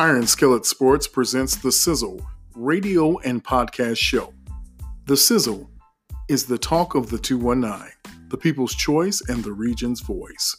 Iron Skillet Sports presents The Sizzle radio and podcast show. The Sizzle is the talk of the 219, the people's choice and the region's voice.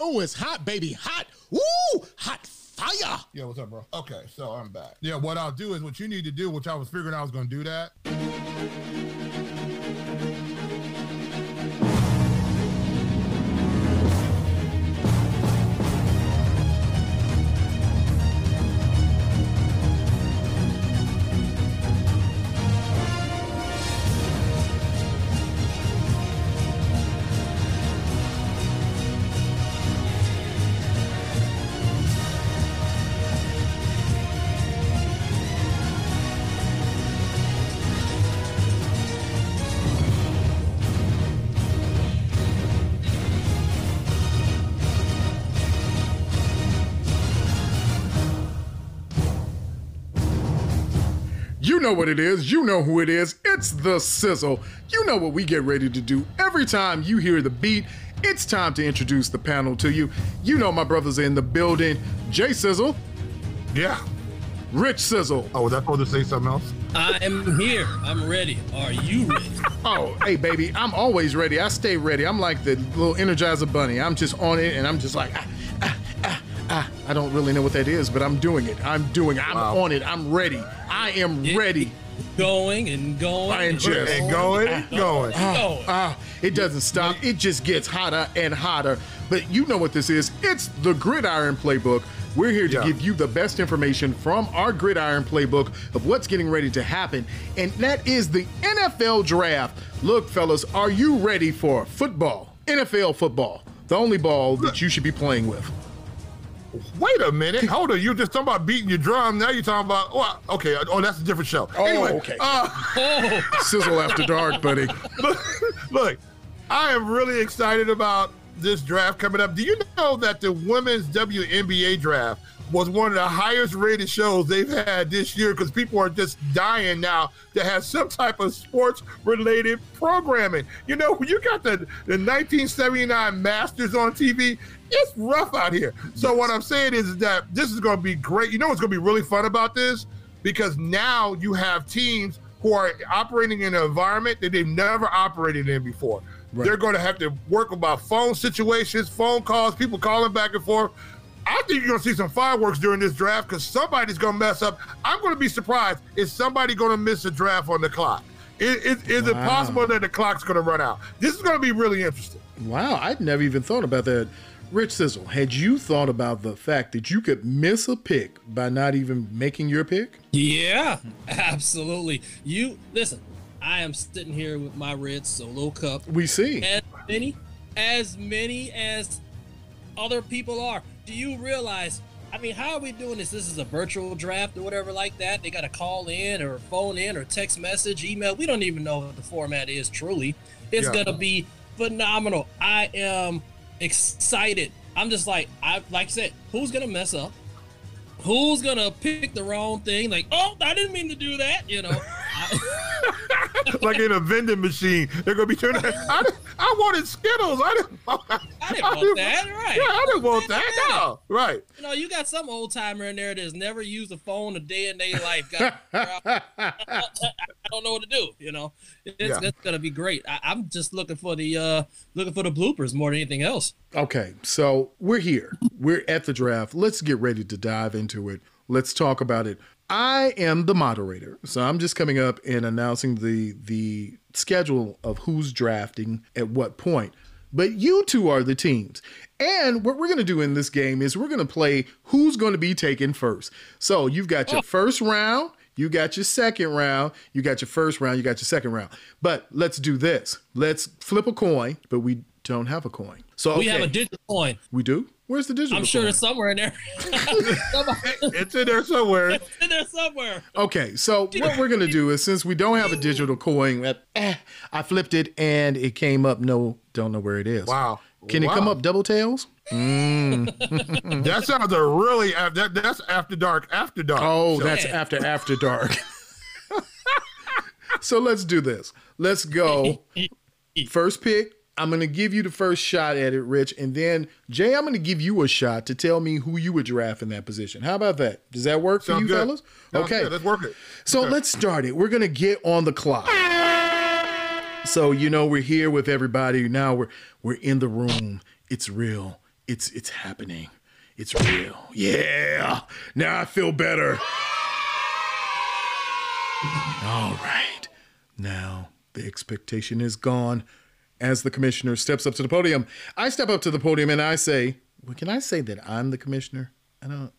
Oh, it's hot, baby, hot. Woo, hot fire. Yeah, what's up, bro? Okay, so I'm back. Yeah, what I'll do is what you need to do, which I was figuring I was going to do that. Know what it is. You know who it is. It's the sizzle. You know what we get ready to do every time you hear the beat. It's time to introduce the panel to you. You know my brothers are in the building. Jay Sizzle, Yeah. Rich Sizzle. Oh, was I supposed to say something else? I am here. I'm ready. Are you ready? Oh, hey baby, I'm always ready. I stay ready. I'm like the little Energizer Bunny. I'm just on it, and I'm just like, ah. I don't really know what that is, but I'm doing it. I'm doing. it. I'm Wow. on it. I'm ready. I am ready. Going and going. I am just- And going, and going. going. Ah, it doesn't stop. It just gets hotter and hotter. But you know what this is. It's the Gridiron Playbook. We're here to Yeah. give you the best information from our Gridiron Playbook of what's getting ready to happen. And that is the NFL Draft. Look, fellas, are you ready for football? NFL football. The only ball that you should be playing with. Wait a minute. Hold on. You just talking about beating your drum. Now you're talking about, oh, okay. Oh, that's a different show. Oh, anyway, okay. Uh, Oh, Sizzle after dark, buddy. look, look, I am really excited about this draft coming up. Do you know that the women's WNBA draft was one of the highest rated shows they've had this year because people are just dying now to have some type of sports related programming. You know, when you got the, the 1979 Masters on TV, it's rough out here. So, what I'm saying is that this is going to be great. You know what's going to be really fun about this? Because now you have teams who are operating in an environment that they've never operated in before. They're going to have to work about phone situations, phone calls, people calling back and forth. I think you're going to see some fireworks during this draft because somebody's going to mess up. I'm going to be surprised. Is somebody going to miss a draft on the clock? Is, is, is it possible that the clock's going to run out? This is going to be really interesting. Wow, I'd never even thought about that. Rich Sizzle, had you thought about the fact that you could miss a pick by not even making your pick? yeah, absolutely. You listen. I am sitting here with my red solo cup. We see. As many, as many as other people are. Do you realize? I mean, how are we doing this? This is a virtual draft or whatever like that. They got to call in or phone in or text message, email. We don't even know what the format is truly. It's Yeah. gonna be phenomenal. I am excited. I'm just like, I like I said, who's gonna mess up? Who's gonna pick the wrong thing? Like, oh, I didn't mean to do that. You know, like in a vending machine, they're to be turning. I, I wanted Skittles. I didn't. I didn't want that, right. Yeah, I didn't want that. No, right. you know, you got some old timer in there that's never used a phone a day in their life. Got, I don't know what to do. You know, it's, Yeah. gonna be great. I, I'm just looking for the uh looking for the bloopers more than anything else. Okay, so we're here. We're at the draft. Let's get ready to dive into it. Let's talk about it. I am the moderator, so I'm just coming up and announcing the the schedule of who's drafting at what point. But you two are the teams. And what we're going to do in this game is we're going to play who's going to be taken first. So you've got your first round, you got your second round, you got your first round, you got your second round. But let's do this. Let's flip a coin, but we don't have a coin. So We have a digital coin. We do? Where's the digital? I'm sure coin? it's somewhere in there. It's in there somewhere. it's in there somewhere. Okay, so what we're gonna do is since we don't have a digital coin, eh, I flipped it and it came up. No, don't know where it is. Wow. Can it come up double tails? Mm. That sounds a really that, that's after dark. After dark. Oh, So- that's after after dark. So let's do this. Let's go. First pick. I'm going to give you the first shot at it, Rich. And then, Jay, I'm going to give you a shot to tell me who you would draft in that position. How about that? Does that work for you good. fellas? Sounds okay. good. Let's work it. So Okay. let's start it. We're going to get on the clock. So, you know, we're here with everybody. Now we're we're in the room. It's real. It's it's happening. It's real. Yeah. Now I feel better. All right. Now the expectation is gone. As the commissioner steps up to the podium, I step up to the podium and I say, well, can I say that I'm the commissioner? I don't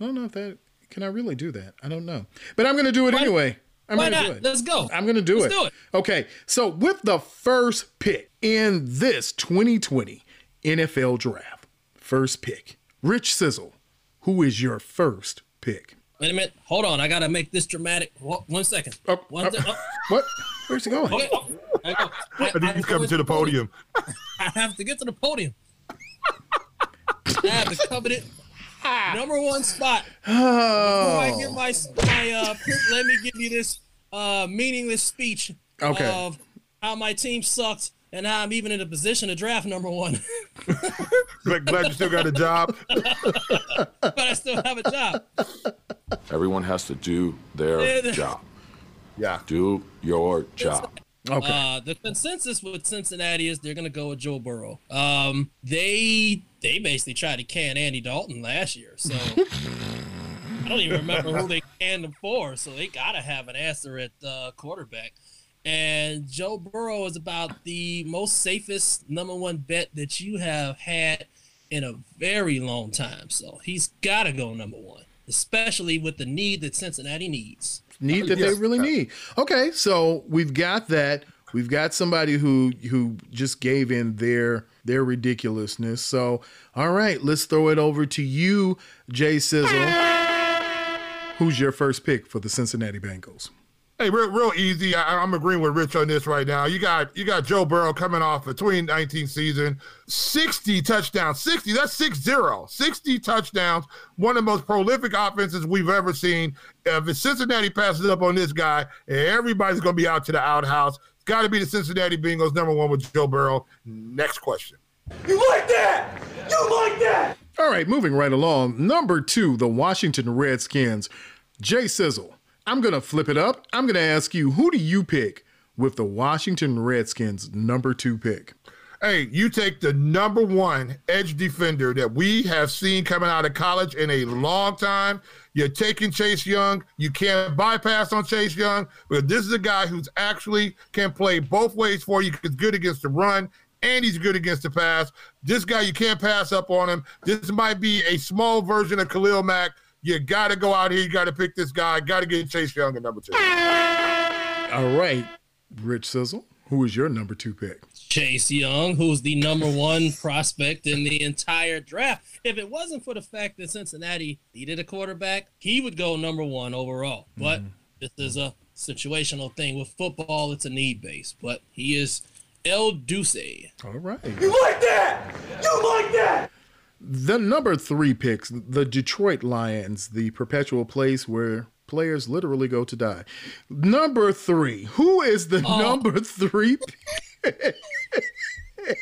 I don't know if that can I really do that. I don't know. But I'm gonna do it anyway. I'm Why not? do it. Let's go. I'm gonna do it. Let's it. do it. Okay. So with the first pick in this 2020 NFL draft, first pick, Rich Sizzle, who is your first pick? Wait a minute. Hold on. I gotta make this dramatic. Wha- One second. Oh, One oh, se- oh, What? Where's he going? okay. Oh, I, go. I, I think he's coming to the podium. I have to get to the podium. I have the coveted number one spot. Before I give Oh, my my uh, pick, let me give you this uh, meaningless speech Okay. of how my team sucked and how I'm even in a position to draft number one, Glad, glad you still got a job. but I still have a job. Everyone has to do their job. Yeah. Do your job. Okay. Uh, the consensus with Cincinnati is they're gonna go with Joe Burrow. Um, they they basically tried to can Andy Dalton last year, so I don't even remember who they canned him for. So they gotta have an answer at uh, quarterback. And Joe Burrow is about the most safest number one bet that you have had in a very long time. So he's gotta go number one, especially with the need that Cincinnati needs. Need that Yes. they really need. Okay, so we've got that. We've got somebody who who just gave in their their ridiculousness. So, all right, let's throw it over to you, Jay Sizzle. Who's your first pick for the Cincinnati Bengals? Hey, real, real easy. I, I'm agreeing with Rich on this right now. You got you got Joe Burrow coming off a 2019 season, 60 touchdowns, 60. That's 6-0. 60 touchdowns. One of the most prolific offenses we've ever seen. If Cincinnati passes up on this guy, everybody's going to be out to the outhouse. It's got to be the Cincinnati Bengals number one with Joe Burrow. Next question. You like that? You like that? All right, moving right along. Number two, the Washington Redskins. Jay Sizzle. I'm gonna flip it up. I'm gonna ask you, who do you pick with the Washington Redskins number two pick? Hey, you take the number one edge defender that we have seen coming out of college in a long time. You're taking Chase Young. You can't bypass on Chase Young, but this is a guy who's actually can play both ways for you. He's good against the run and he's good against the pass. This guy, you can't pass up on him. This might be a small version of Khalil Mack. You got to go out here. You got to pick this guy. Got to get Chase Young at number two. All right, Rich Sizzle. Who is your number two pick? Chase Young, who's the number one prospect in the entire draft. If it wasn't for the fact that Cincinnati needed a quarterback, he would go number one overall. But mm-hmm. this is a situational thing. With football, it's a need base. But he is El Duce. All right. You like that? You like that? The number three picks, the Detroit Lions, the perpetual place where players literally go to die. Number three, who is the number three? pick?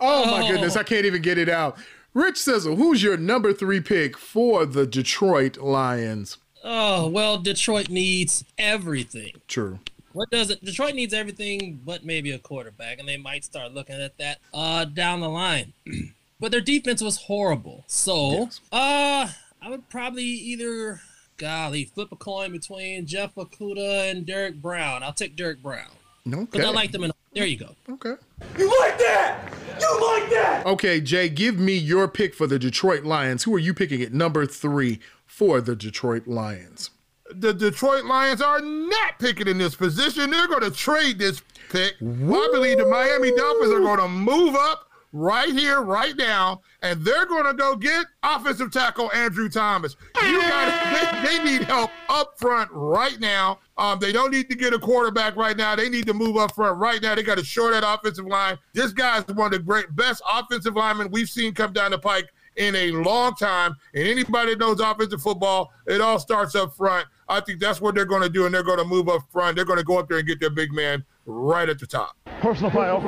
oh my goodness, I can't even get it out. Rich Sizzle, who's your number three pick for the Detroit Lions? Oh, well, Detroit needs everything. True. What does it? Detroit needs everything but maybe a quarterback, and they might start looking at that uh, down the line. but their defense was horrible, so Yes. uh, I would probably either, golly, flip a coin between Jeff Okudah and Derrick Brown. I'll take Derrick Brown No, Okay. because I like them. In, there you go. okay. You like that? You like that? Okay, Jay, give me your pick for the Detroit Lions. Who are you picking at number three for the Detroit Lions? the Detroit Lions are not picking in this position. They're going to trade this pick. I believe the Miami Dolphins are going to move up right here, right now, and they're going to go get offensive tackle Andrew Thomas. You got they, they need help up front right now. Um, they don't need to get a quarterback right now. They need to move up front right now. They got to shore that offensive line. This guy is one of the great best offensive linemen we've seen come down the pike in a long time. And anybody that knows offensive football, it all starts up front. I think that's what they're going to do, and they're going to move up front. They're going to go up there and get their big man right at the top. Personal foul,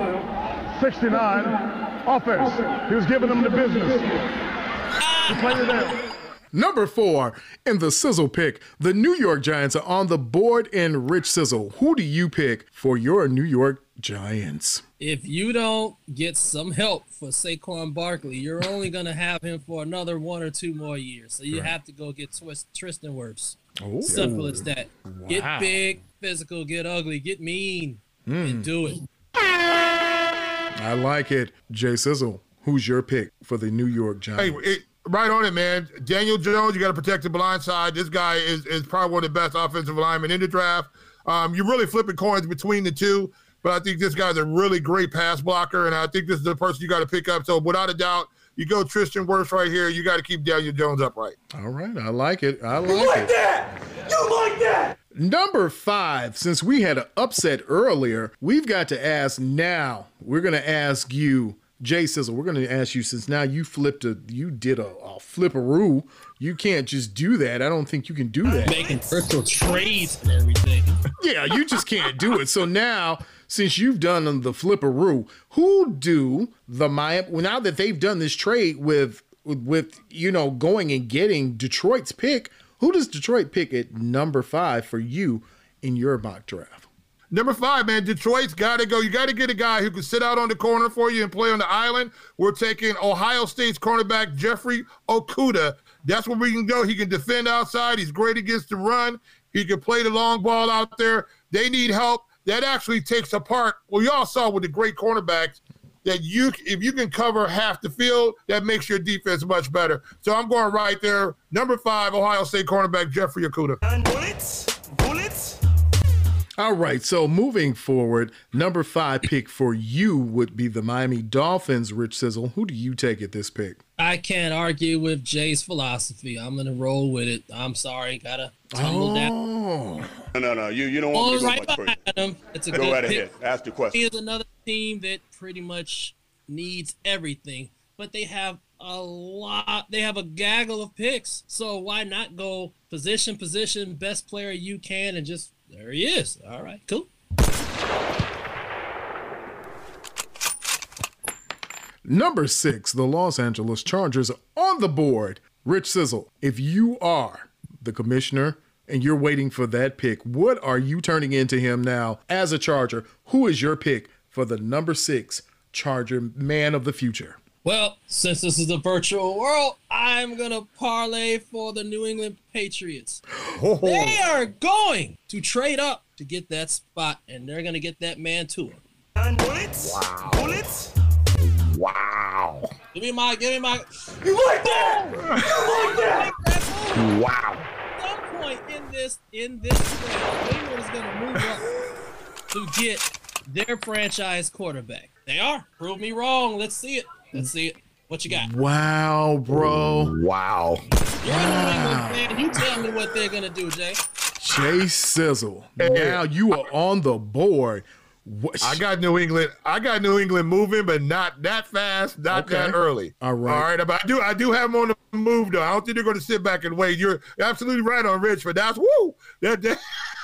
69, offense. He was giving them the business. He played there. Number four in the Sizzle pick, the New York Giants are on the board in Rich Sizzle. Who do you pick for your New York Giants? If you don't get some help for Saquon Barkley, you're only going to have him for another one or two more years. So you have to go get Twist, Tristan Wirfs. Oh. Simple as that. Get big, physical, get ugly, get mean, and hmm. do it. I like it. Jay Sizzle, who's your pick for the New York Hey, Giants? it, right on it, man. Daniel Jones, you got to protect the blind side. This guy is, is probably one of the best offensive linemen in the draft. Um, you're really flipping coins between the two, but I think this guy's a really great pass blocker, and I think this is the person you got to pick up. So without a doubt, you go Tristan Wirfs right here. You got to keep Daniel Jones upright. All right, I like it. I like, it. You like like it. that? You like that? Number five, since we had an upset earlier, we've got to ask now. We're going to ask you, Jay Sizzle, we're going to ask you since now you flipped a, you did a, a flipperoo. You can't just do that. I don't think you can do that. Making virtual trades and everything. Yeah, you just can't do it. So now, since you've done the flipperoo, who do the Miami, well, now that they've done this trade with, with, with, you know, going and getting Detroit's pick, who does Detroit pick at number five for you in your mock draft? Number five, man, Detroit's got to go. You got to get a guy who can sit out on the corner for you and play on the island. We're taking Ohio State's cornerback Jeffrey Okudah. That's where we can go. He can defend outside. He's great against the run. He can play the long ball out there. They need help. That actually takes apart. Well, y'all saw with the great cornerbacks that you, if you can cover half the field, that makes your defense much better. So I'm going right there. Number five, Ohio State cornerback Jeffrey Okudah. Bullets? Bullets? All right, so moving forward, number five pick for you would be the Miami Dolphins, Rich Sizzle. Who do you take at this pick? I can't argue with Jay's philosophy. I'm gonna roll with it. I'm sorry, gotta tumble down. Oh, No, no, no. You you don't want All me to go right much further. behind him. It's a Go good right pick. ahead. Ask the question. Here's another team that pretty much needs everything, but they have a lot. They have a gaggle of picks. So why not go position, position, best player you can, and just there he is. All right, cool. number six, the Los Angeles Chargers on the board. Rich Sizzle, if you are the commissioner and you're waiting for that pick, what are you turning into him now as a Charger? Who is your pick for the number six Charger man of the future? Well, since this is a virtual world, I'm gonna parlay for the New England Patriots. They are going to trade up to get that spot, and they're gonna get that man to him. Bullets? Wow. Bullets? Wow. Give me my, give me my. You like that? You like that? Wow. At some point in this in this trade, New England is gonna move up to get their franchise quarterback. They are. Prove me wrong. Let's see it. Let's see it. What you got? Wow, bro. Wow. You're a New England. You tell me what they're gonna do, Jay. Jay Sizzle. Now you are on the board. What, I got New England. I got New England moving, but not that fast, not Okay. that early. All right. All right. But I do I do have them on the move though. I don't think they're going to sit back and wait. You're absolutely right on Rich, but that's woo. That, that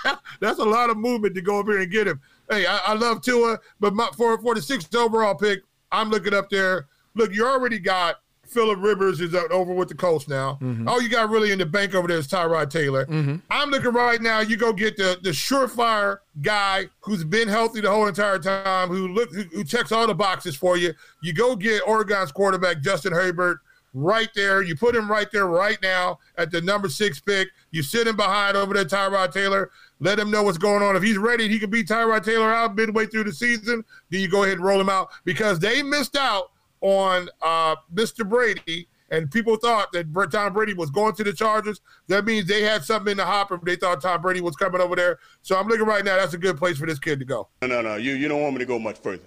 that's a lot of movement to go up here and get him. Hey, I, I love Tua, but my, for for the sixth overall pick, I'm looking up there. Look, you already got Philip Rivers is over with the Colts now. Mm-hmm. All you got really in the bank over there is Tyrod Taylor. Mm-hmm. I'm looking right now. You go get the the surefire guy who's been healthy the whole entire time, who look who, who checks all the boxes for you. You go get Oregon's quarterback Justin Herbert right there. You put him right there right now at the number six pick. You sit him behind over there, Tyrod Taylor. Let him know what's going on. If he's ready, he can beat Tyrod Taylor out midway through the season. Then you go ahead and roll him out because they missed out on uh, Mr. Brady. And people thought that Tom Brady was going to the Chargers. That means they had something in the hopper. They thought Tom Brady was coming over there. So I'm looking right now. That's a good place for this kid to go. No, no, no. You you don't want me to go much further.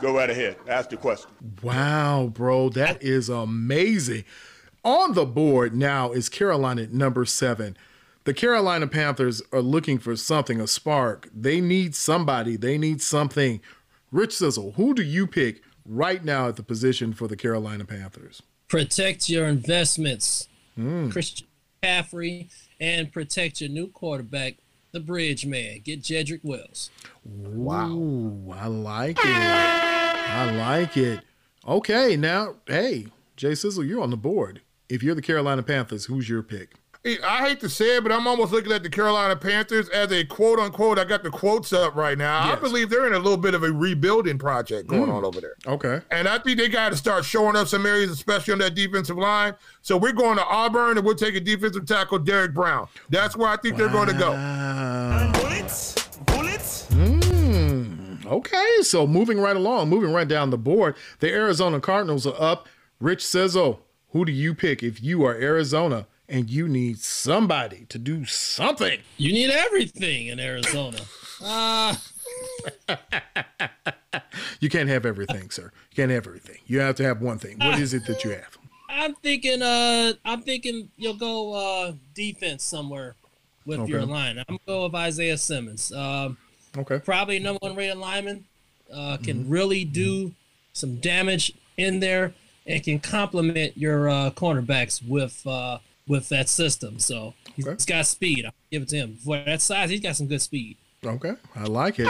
Go right ahead. Ask the question. Wow, bro, that is amazing. On the board now is Carolina at number seven. The Carolina Panthers are looking for something, a spark. They need somebody, they need something. Rich Sizzle, who do you pick right now at the position for the Carolina Panthers? protect your investments, hmm. Christian McCaffrey, and protect your new quarterback, the bridge man. Get Jedrick Wills. Wow. I like it. I like it. Okay, now, hey, Jay Sizzle, you're on the board. If you're the Carolina Panthers, who's your pick? I hate to say it, but I'm almost looking at the Carolina Panthers as a quote unquote. I got the quotes up right now. Yes. I believe they're in a little bit of a rebuilding project going on over there. Okay. And I think they got to start showing up some areas, especially on that defensive line. So we're going to Auburn and we'll take a defensive tackle, Derrick Brown. That's where I think they're going to go. Wow. Bullets. Bullets. Mm, okay, so moving right along, moving right down the board, the Arizona Cardinals are up. Rich Sizzle, who do you pick if you are Arizona and you need somebody to do something? You need everything in Arizona. Uh, You can't have everything, sir. You can't have everything. You have to have one thing. What is it that you have? I'm thinking. Uh, I'm thinking you'll go uh, defense somewhere with your line. I'm gonna go with Isaiah Simmons. Um, Okay. probably number one rated lineman. Uh, can Mm-hmm. really do some damage in there and can complement your uh, cornerbacks with uh, with that system. So he's Okay. got speed. I'll give it to him. For that size, he's got some good speed. Okay. I like it.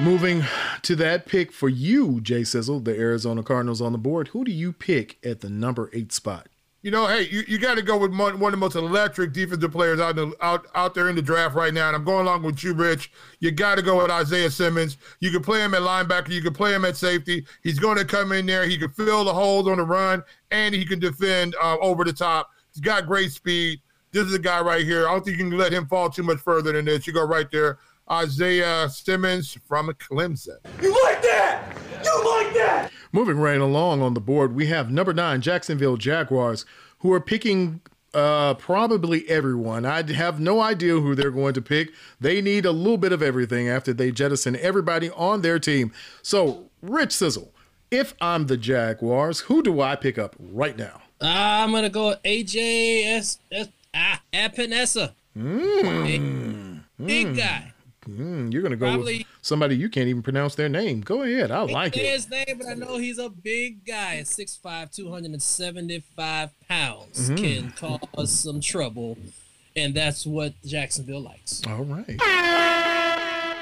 Moving to that pick for you, Jay Sizzle, the Arizona Cardinals on the board. Who do you pick at the number eight spot? You know, hey, you, you got to go with one, one of the most electric defensive players out, in the, out out there in the draft right now. And I'm going along with you, Rich. You got to go with Isaiah Simmons. You can play him at linebacker. You can play him at safety. He's going to come in there. He can fill the holes on the run, and he can defend uh, over the top. He's got great speed. This is a guy right here. I don't think you can let him fall too much further than this. You go right there. Isaiah Simmons from Clemson. You like that? You like that? Moving right along on the board, we have number nine, Jacksonville Jaguars, who are picking uh, probably everyone. I have no idea who they're going to pick. They need a little bit of everything after they jettison everybody on their team. So, Rich Sizzle, if I'm the Jaguars, who do I pick up right now? I'm gonna go with AJ S, S ah, Epenesa. Big, big guy. Mm, you're going to go with somebody you can't even pronounce their name. Go ahead. I like it. his name, but I know he's a big guy at 6'5", 275 pounds. Mm-hmm. Can cause some trouble, and that's what Jacksonville likes. All right.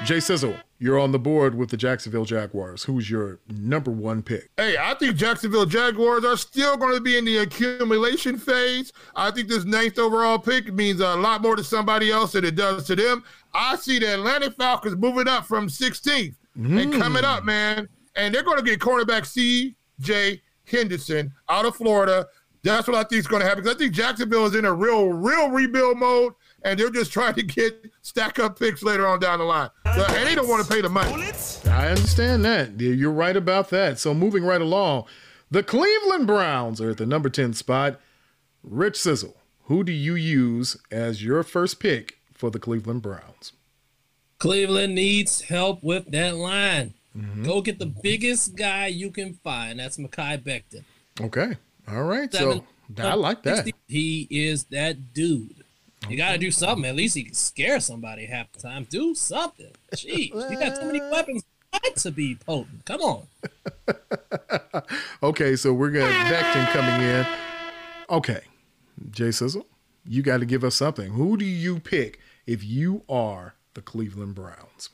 Jay Sizzle, you're on the board with the Jacksonville Jaguars. Who's your number one pick? Hey, I think Jacksonville Jaguars are still going to be in the accumulation phase. I think this ninth overall pick means a lot more to somebody else than it does to them. I see the Atlanta Falcons moving up from 16th and hmm. coming up, man. And they're going to get cornerback C.J. Henderson out of Florida. That's what I think is going to happen. Because I think Jacksonville is in a real, real rebuild mode, and they're just trying to get stack up picks later on down the line. So, and they don't want to pay the money. I understand that. You're right about that. So moving right along, the Cleveland Browns are at the number 10 spot. Rich Sizzle, who do you use as your first pick for the Cleveland Browns? Cleveland needs help with that line. Mm-hmm. Go get the biggest guy you can find. That's Mekhi Becton. Okay. All right. Seven- So I like that. He is that dude. You got to do something. At least he can scare somebody half the time. Do something. Jeez, you got too many weapons not to be potent. Come on. Okay, so we're going to Becton coming in. Okay. Jay Sizzle, you got to give us something. Who do you pick if you are the Cleveland Browns?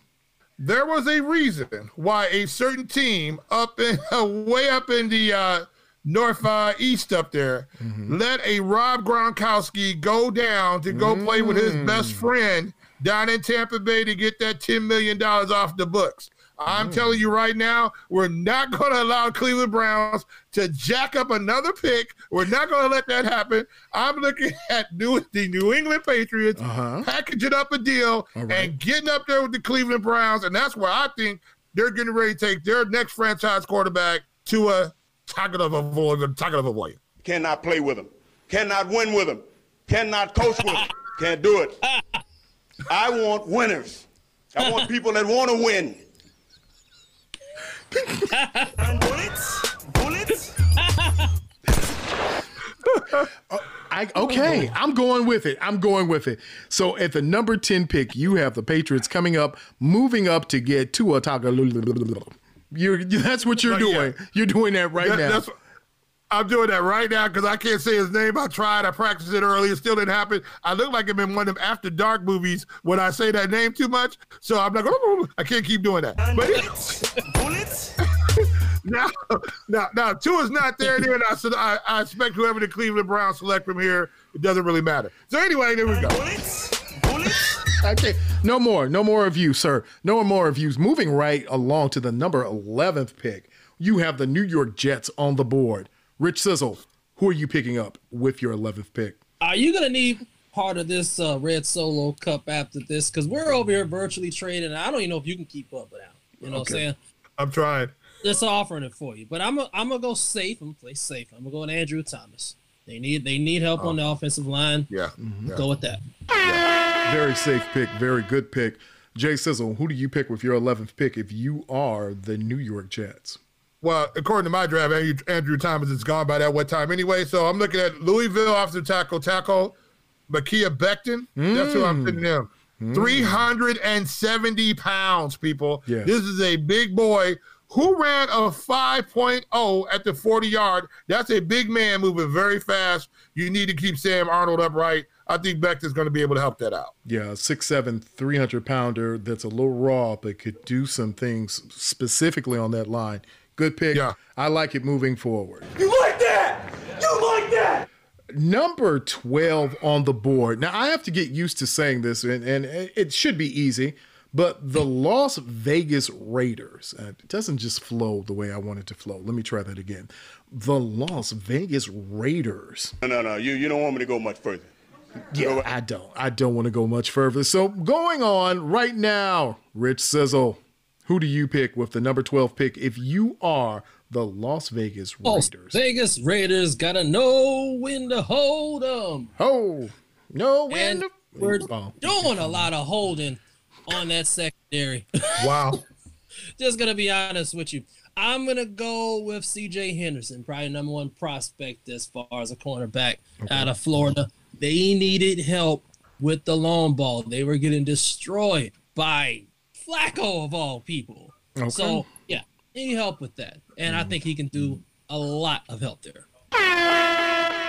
there was a reason why a certain team up in way up in the uh, north uh, east up there let a Rob Gronkowski go down to go play with his best friend down in Tampa Bay to get that ten million dollars off the books. I'm telling you right now, we're not going to allow Cleveland Browns to jack up another pick. We're not going to let that happen. I'm looking at new, the New England Patriots Uh-huh. packaging up a deal right. and getting up there with the Cleveland Browns, and that's where I think they're getting ready to take their next franchise quarterback to a Tagovailoa. Tagovailoa. Cannot play with him. Cannot win with him. Cannot coach with him. Can't do it. I want winners. I want people that want to win. Bullets. Bullets. I okay, I'm going with it. I'm going with it. So at the number 10 pick, you have the Patriots coming up, moving up to get Tua Tagovailoa. You're that's what you're Not yet. doing. You're doing that right That- now. that's I'm doing that right now because I can't say his name. I tried. I practiced it earlier. It still didn't happen. I look like I'm in one of them after dark movies when I say that name too much. So I'm like, oh, I can't keep doing that. But Bullets. now, now, now, two is not there. Then I, so I, I expect whoever the Cleveland Browns select from here. It doesn't really matter. So anyway, there we go. Bullets. Bullets. Okay, no more, no more of you, sir. No more of yous. Moving right along to the number 11th pick, you have the New York Jets on the board. Rich Sizzle, who are you picking up with your 11th pick? Are you gonna need part of this uh, Red Solo Cup after this? Because we're over here virtually trading. I don't even know if you can keep up with that. You know what I'm saying? I'm trying. Just offering it for you. But I'm i I'm gonna go safe. I'm gonna play safe. I'm gonna go with Andrew Thomas. They need they need help on oh. the offensive line. Yeah. yeah. Go with that. Very safe pick, very good pick. Jay Sizzle, who do you pick with your 11th pick if you are the New York Jets? Well, according to my draft, Andrew, Andrew Thomas is gone by that what time anyway. So I'm looking at Louisville offensive tackle tackle, Mekhi Becton. That's who I'm picking him. Mm. Mm. 370 pounds, people. Yeah. This is a big boy who ran a 5.0 at the 40 yard. That's a big man moving very fast. You need to keep Sam Darnold upright. I think Becton's going to be able to help that out. Yeah, 6'7, 300 pounder that's a little raw, but could do some things specifically on that line. Good pick. Yeah. I like it moving forward. You like that? You like that? Number 12 on the board. Now, I have to get used to saying this, and, and it should be easy, but the Las Vegas Raiders, uh, it doesn't just flow the way I want it to flow. Let me try that again. The Las Vegas Raiders. No, no, no. You, you don't want me to go much further. Yeah, I don't. I don't want to go much further. So going on right now, Rich Sizzle, who do you pick with the number 12 pick if you are the Las Vegas Raiders? Las Vegas Raiders gotta know when to hold them. Oh, no, And when we're Oh. doing a lot of holding on that secondary. Wow. Just gonna be honest with you. I'm gonna go with CJ Henderson, probably number one prospect as far as a cornerback out of Florida. They needed help with the long ball. They were getting destroyed by Flacco of all people. Okay. So yeah, need help with that. And I mm-hmm. think he can do a lot of help there.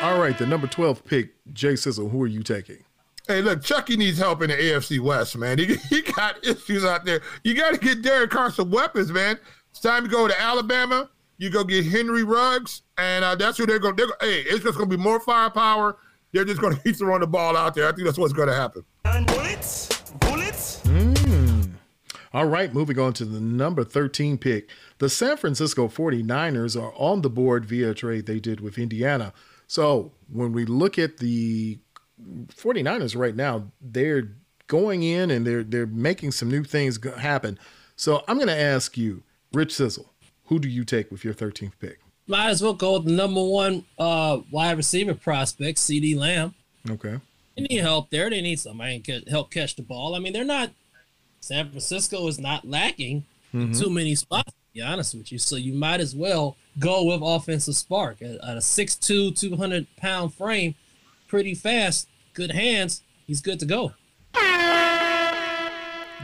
All right, the number 12 pick, Jay Sizzle, who are you taking? Hey, look, Chucky needs help in the AFC West, man. He, he got issues out there. You got to get Derek Carr some weapons, man. It's time to go to Alabama. You go get Henry Ruggs, and uh, that's who they're going to. Hey, it's just going to be more firepower. They're just going to keep throwing the ball out there. I think that's what's going to happen. Bullets. Bullets. All right, moving on to the number 13 pick. The San Francisco 49ers are on the board via a trade they did with Indiana. So when we look at the 49ers right now, they're going in and they're they're making some new things happen. So I'm going to ask you, Rich Sizzle, who do you take with your 13th pick? Might as well go with the number one uh, wide receiver prospect, CeeDee Lamb. Okay. They need help there. They need somebody to help catch the ball. I mean, they're not. San Francisco is not lacking in too many spots. To be honest with you, so you might as well go with offensive spark at, at a 6'2", 200 pound frame, pretty fast, good hands. He's good to go.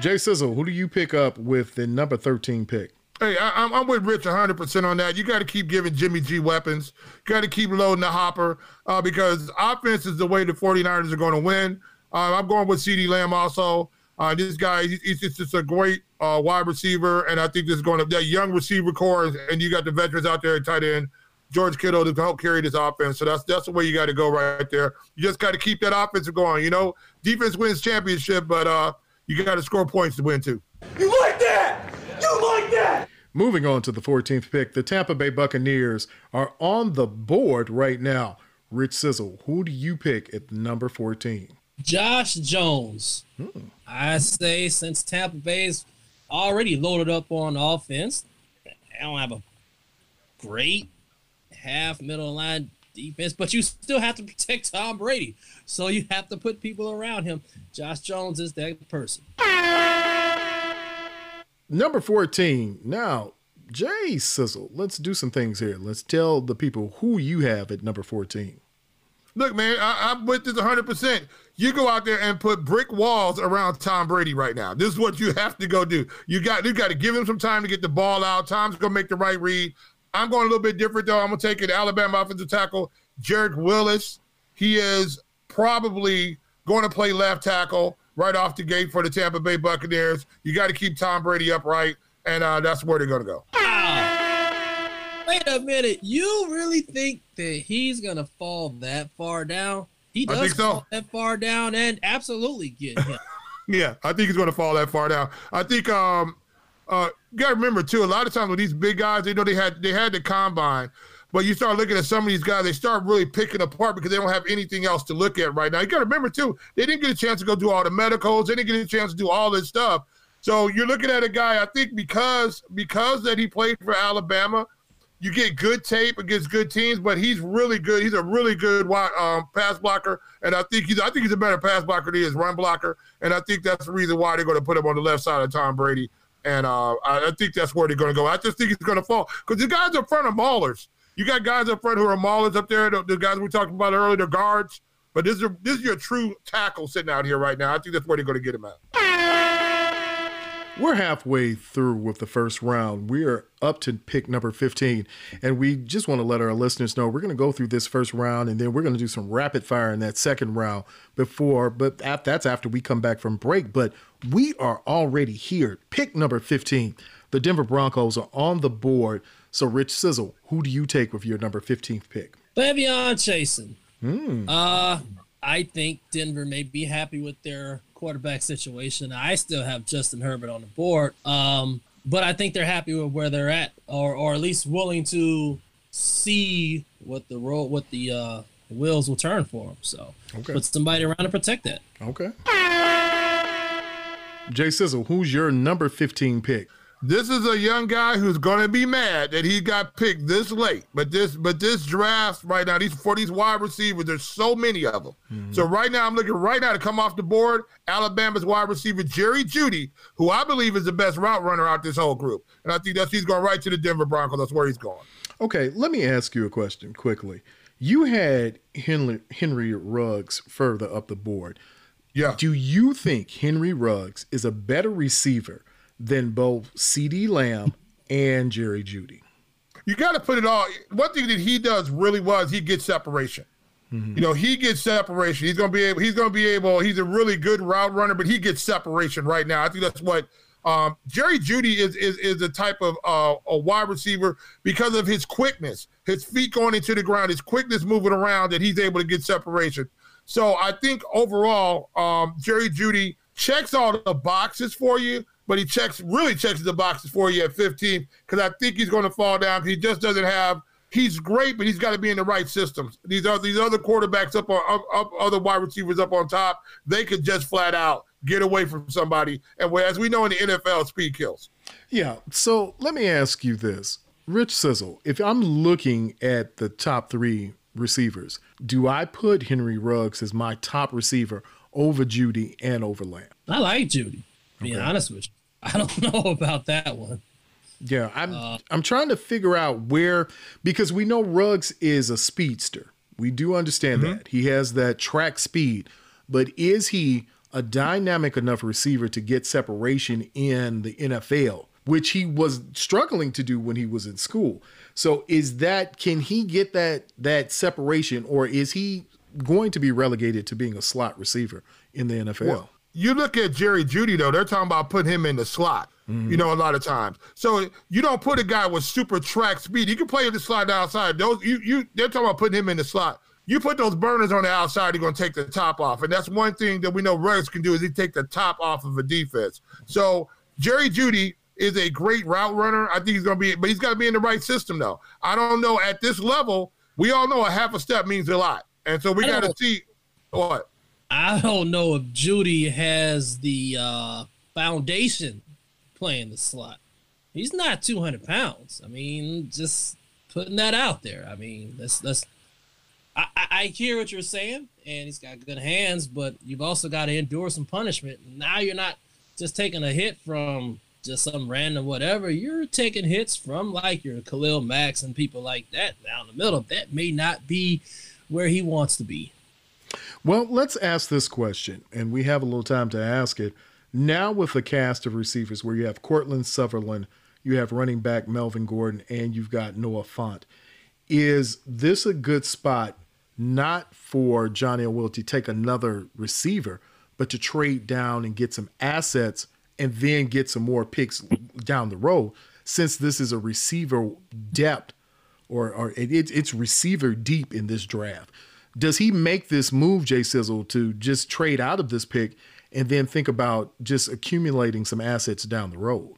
Jay Sizzle, who do you pick up with the number 13 pick? Hey, I, I'm, I'm with Rich 100% on that. You got to keep giving Jimmy G weapons. Got to keep loading the hopper uh, because offense is the way the 49ers are going to win. Uh, I'm going with CeeDee Lamb also. Uh, this guy, he- he's just, just a great uh, wide receiver, and I think this is going to that young receiver corps, and you got the veterans out there at tight end. George Kittle to help carry this offense. So that's that's the way you got to go right there. You just got to keep that offense going. You know, defense wins championship, but uh, you got to score points to win too. You like that? You like that? Moving on to the 14th pick, the Tampa Bay Buccaneers are on the board right now. Rich Sizzle, who do you pick at number 14? Josh Jones. I say since Tampa Bay's already loaded up on offense, I don't have a great half middle line defense, but you still have to protect Tom Brady. So you have to put people around him. Josh Jones is that person. Number 14. Now, Jay Sizzle, let's do some things here. Let's tell the people who you have at number 14. Look, man, I, I'm with this 100%. You go out there and put brick walls around Tom Brady right now. This is what you have to go do. You got you got to give him some time to get the ball out. Tom's gonna make the right read. I'm going a little bit different though. I'm gonna take it Alabama offensive tackle Jedrick Wills. He is probably going to play left tackle right off the gate for the Tampa Bay Buccaneers. You got to keep Tom Brady upright, and uh, that's where they're going to go. Wait a minute. You really think that he's gonna fall that far down? He does so. fall that far down and absolutely get him. Yeah, I think he's going to fall that far down. I think um uh you got to remember too a lot of times with these big guys they know they had they had the combine but you start looking at some of these guys they start really picking apart because they don't have anything else to look at right now. You got to remember too they didn't get a chance to go do all the medicals, they didn't get a chance to do all this stuff. So you're looking at a guy I think because because that he played for Alabama you get good tape against good teams, but he's really good. He's a really good um, pass blocker, and I think he's I think he's a better pass blocker than he is run blocker, and I think that's the reason why they're going to put him on the left side of Tom Brady, and uh, I, I think that's where they're going to go. I just think he's going to fall because the guys up front are maulers. You got guys up front who are maulers up there. The, the guys we talked about earlier, the guards, but this is this is your true tackle sitting out here right now. I think that's where they're going to get him at. We're halfway through with the first round. We are up to pick number 15, and we just want to let our listeners know we're going to go through this first round, and then we're going to do some rapid fire in that second round before, but that's after we come back from break. But we are already here. Pick number 15. The Denver Broncos are on the board. So, Rich Sizzle, who do you take with your number 15th pick? Fabian Chaisson. Hmm. Uh, I think Denver may be happy with their quarterback situation. I still have Justin Herbert on the board. Um, but I think they're happy with where they're at, or or at least willing to see what the role, what the uh, wheels will turn for them. So Okay. put somebody around to protect that. Okay. Jay Sizzle, who's your number 15 pick? This is a young guy who's going to be mad that he got picked this late. But this, but this draft right now, these for these wide receivers, there's so many of them. Mm-hmm. So right now, I'm looking right now to come off the board. Alabama's wide receiver Jerry Jeudy, who I believe is the best route runner out this whole group, and I think that's he's going right to the Denver Broncos. That's where he's going. Okay, let me ask you a question quickly. You had Henry, Henry Ruggs further up the board. Yeah. Do you think Henry Ruggs is a better receiver than both CeeDee Lamb and Jerry Jeudy? you got to put it all. One thing that he does really well is he gets separation. You know, he gets separation. He's gonna be able. He's gonna be able. He's a really good route runner, but he gets separation right now. I think that's what um, Jerry Jeudy is is is a type of uh, a wide receiver because of his quickness, his feet going into the ground, his quickness moving around, that he's able to get separation. So I think overall, um, Jerry Jeudy checks all the boxes for you, but he checks really checks the boxes for you at 15 because I think he's going to fall down. 'cause He just doesn't have. He's great, but he's got to be in the right systems. These are these other quarterbacks up on up, up other wide receivers up on top. They could just flat out get away from somebody. And whereas we know in the NFL, speed kills. Yeah. So let me ask you this, Rich Sizzle. If I'm looking at the top three receivers, do I put Henry Ruggs as my top receiver over Jeudy and over Lamb? I like Jeudy. Being honest with you, I don't know about that one. Yeah, I'm uh, I'm trying to figure out where because we know Ruggs is a speedster. We do understand mm-hmm. that. He has that track speed, but is he a dynamic enough receiver to get separation in the NFL, which he was struggling to do when he was in school. So is that can he get that that separation or is he going to be relegated to being a slot receiver in the NFL? you look at Jerry Jeudy though, they're talking about putting him in the slot. Mm-hmm. You know, a lot of times. So you don't put a guy with super track speed. You can play in the slot outside. Those you you they're talking about putting him in the slot. You put those burners on the outside, you're gonna take the top off. And that's one thing that we know Ruggs can do is he take the top off of a defense. So Jerry Jeudy is a great route runner. I think he's gonna be, but he's gotta be in the right system though. I don't know at this level, we all know a half a step means a lot. And so we gotta see what I don't know if Jeudy has the uh, foundation playing the slot. He's not 200 pounds. I mean, just putting that out there. I mean, that's that's. I, I hear what you're saying, and he's got good hands, but you've also got to endure some punishment. Now you're not just taking a hit from just some random whatever. You're taking hits from like your Khalil Macks and people like that down the middle. That may not be where he wants to be. Well, let's ask this question, and we have a little time to ask it. Now, with the cast of receivers where you have Courtland Sutherland, you have running back Melvin Gordon, and you've got Noah Fant. Is this a good spot not for Johnny Will to take another receiver, but to trade down and get some assets and then get some more picks down the road? Since this is a receiver depth or, or it, it's receiver deep in this draft. Does he make this move, Jay Sizzle, to just trade out of this pick and then think about just accumulating some assets down the road?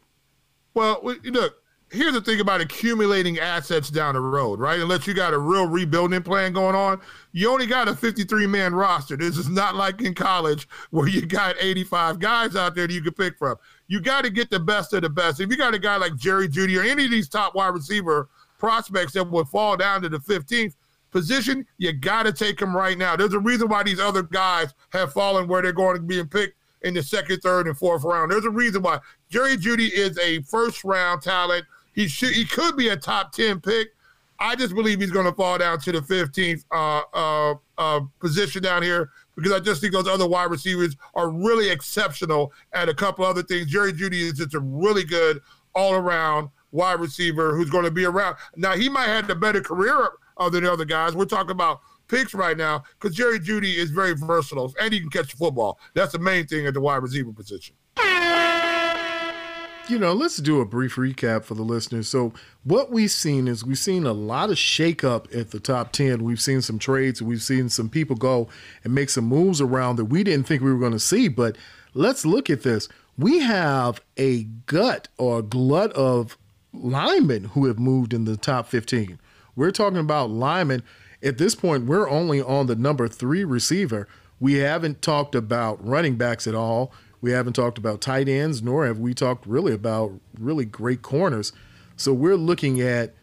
Well, look, here's the thing about accumulating assets down the road, right? Unless you got a real rebuilding plan going on, you only got a 53 man roster. This is not like in college where you got 85 guys out there that you can pick from. You got to get the best of the best. If you got a guy like Jerry Jeudy or any of these top wide receiver prospects that would fall down to the 15th position, you got to take them right now. There's a reason why these other guys have fallen where they're going to be picked in the second, third, and fourth round. There's a reason why Jerry Jeudy is a first round talent. He should he could be a top 10 pick. I just believe he's going to fall down to the 15th uh, uh, uh, position down here because I just think those other wide receivers are really exceptional at a couple other things. Jerry Jeudy is just a really good all around wide receiver who's going to be around. Now, he might have a better career than the other guys. We're talking about picks right now because Jerry Jeudy is very versatile and he can catch the football. That's the main thing at the wide receiver position. You know, let's do a brief recap for the listeners. So, what we've seen is we've seen a lot of shakeup at the top 10. We've seen some trades, we've seen some people go and make some moves around that we didn't think we were going to see. But let's look at this. We have a gut or a glut of linemen who have moved in the top 15. We're talking about linemen. At this point, we're only on the number three receiver. We haven't talked about running backs at all. We haven't talked about tight ends, nor have we talked really about really great corners. So we're looking at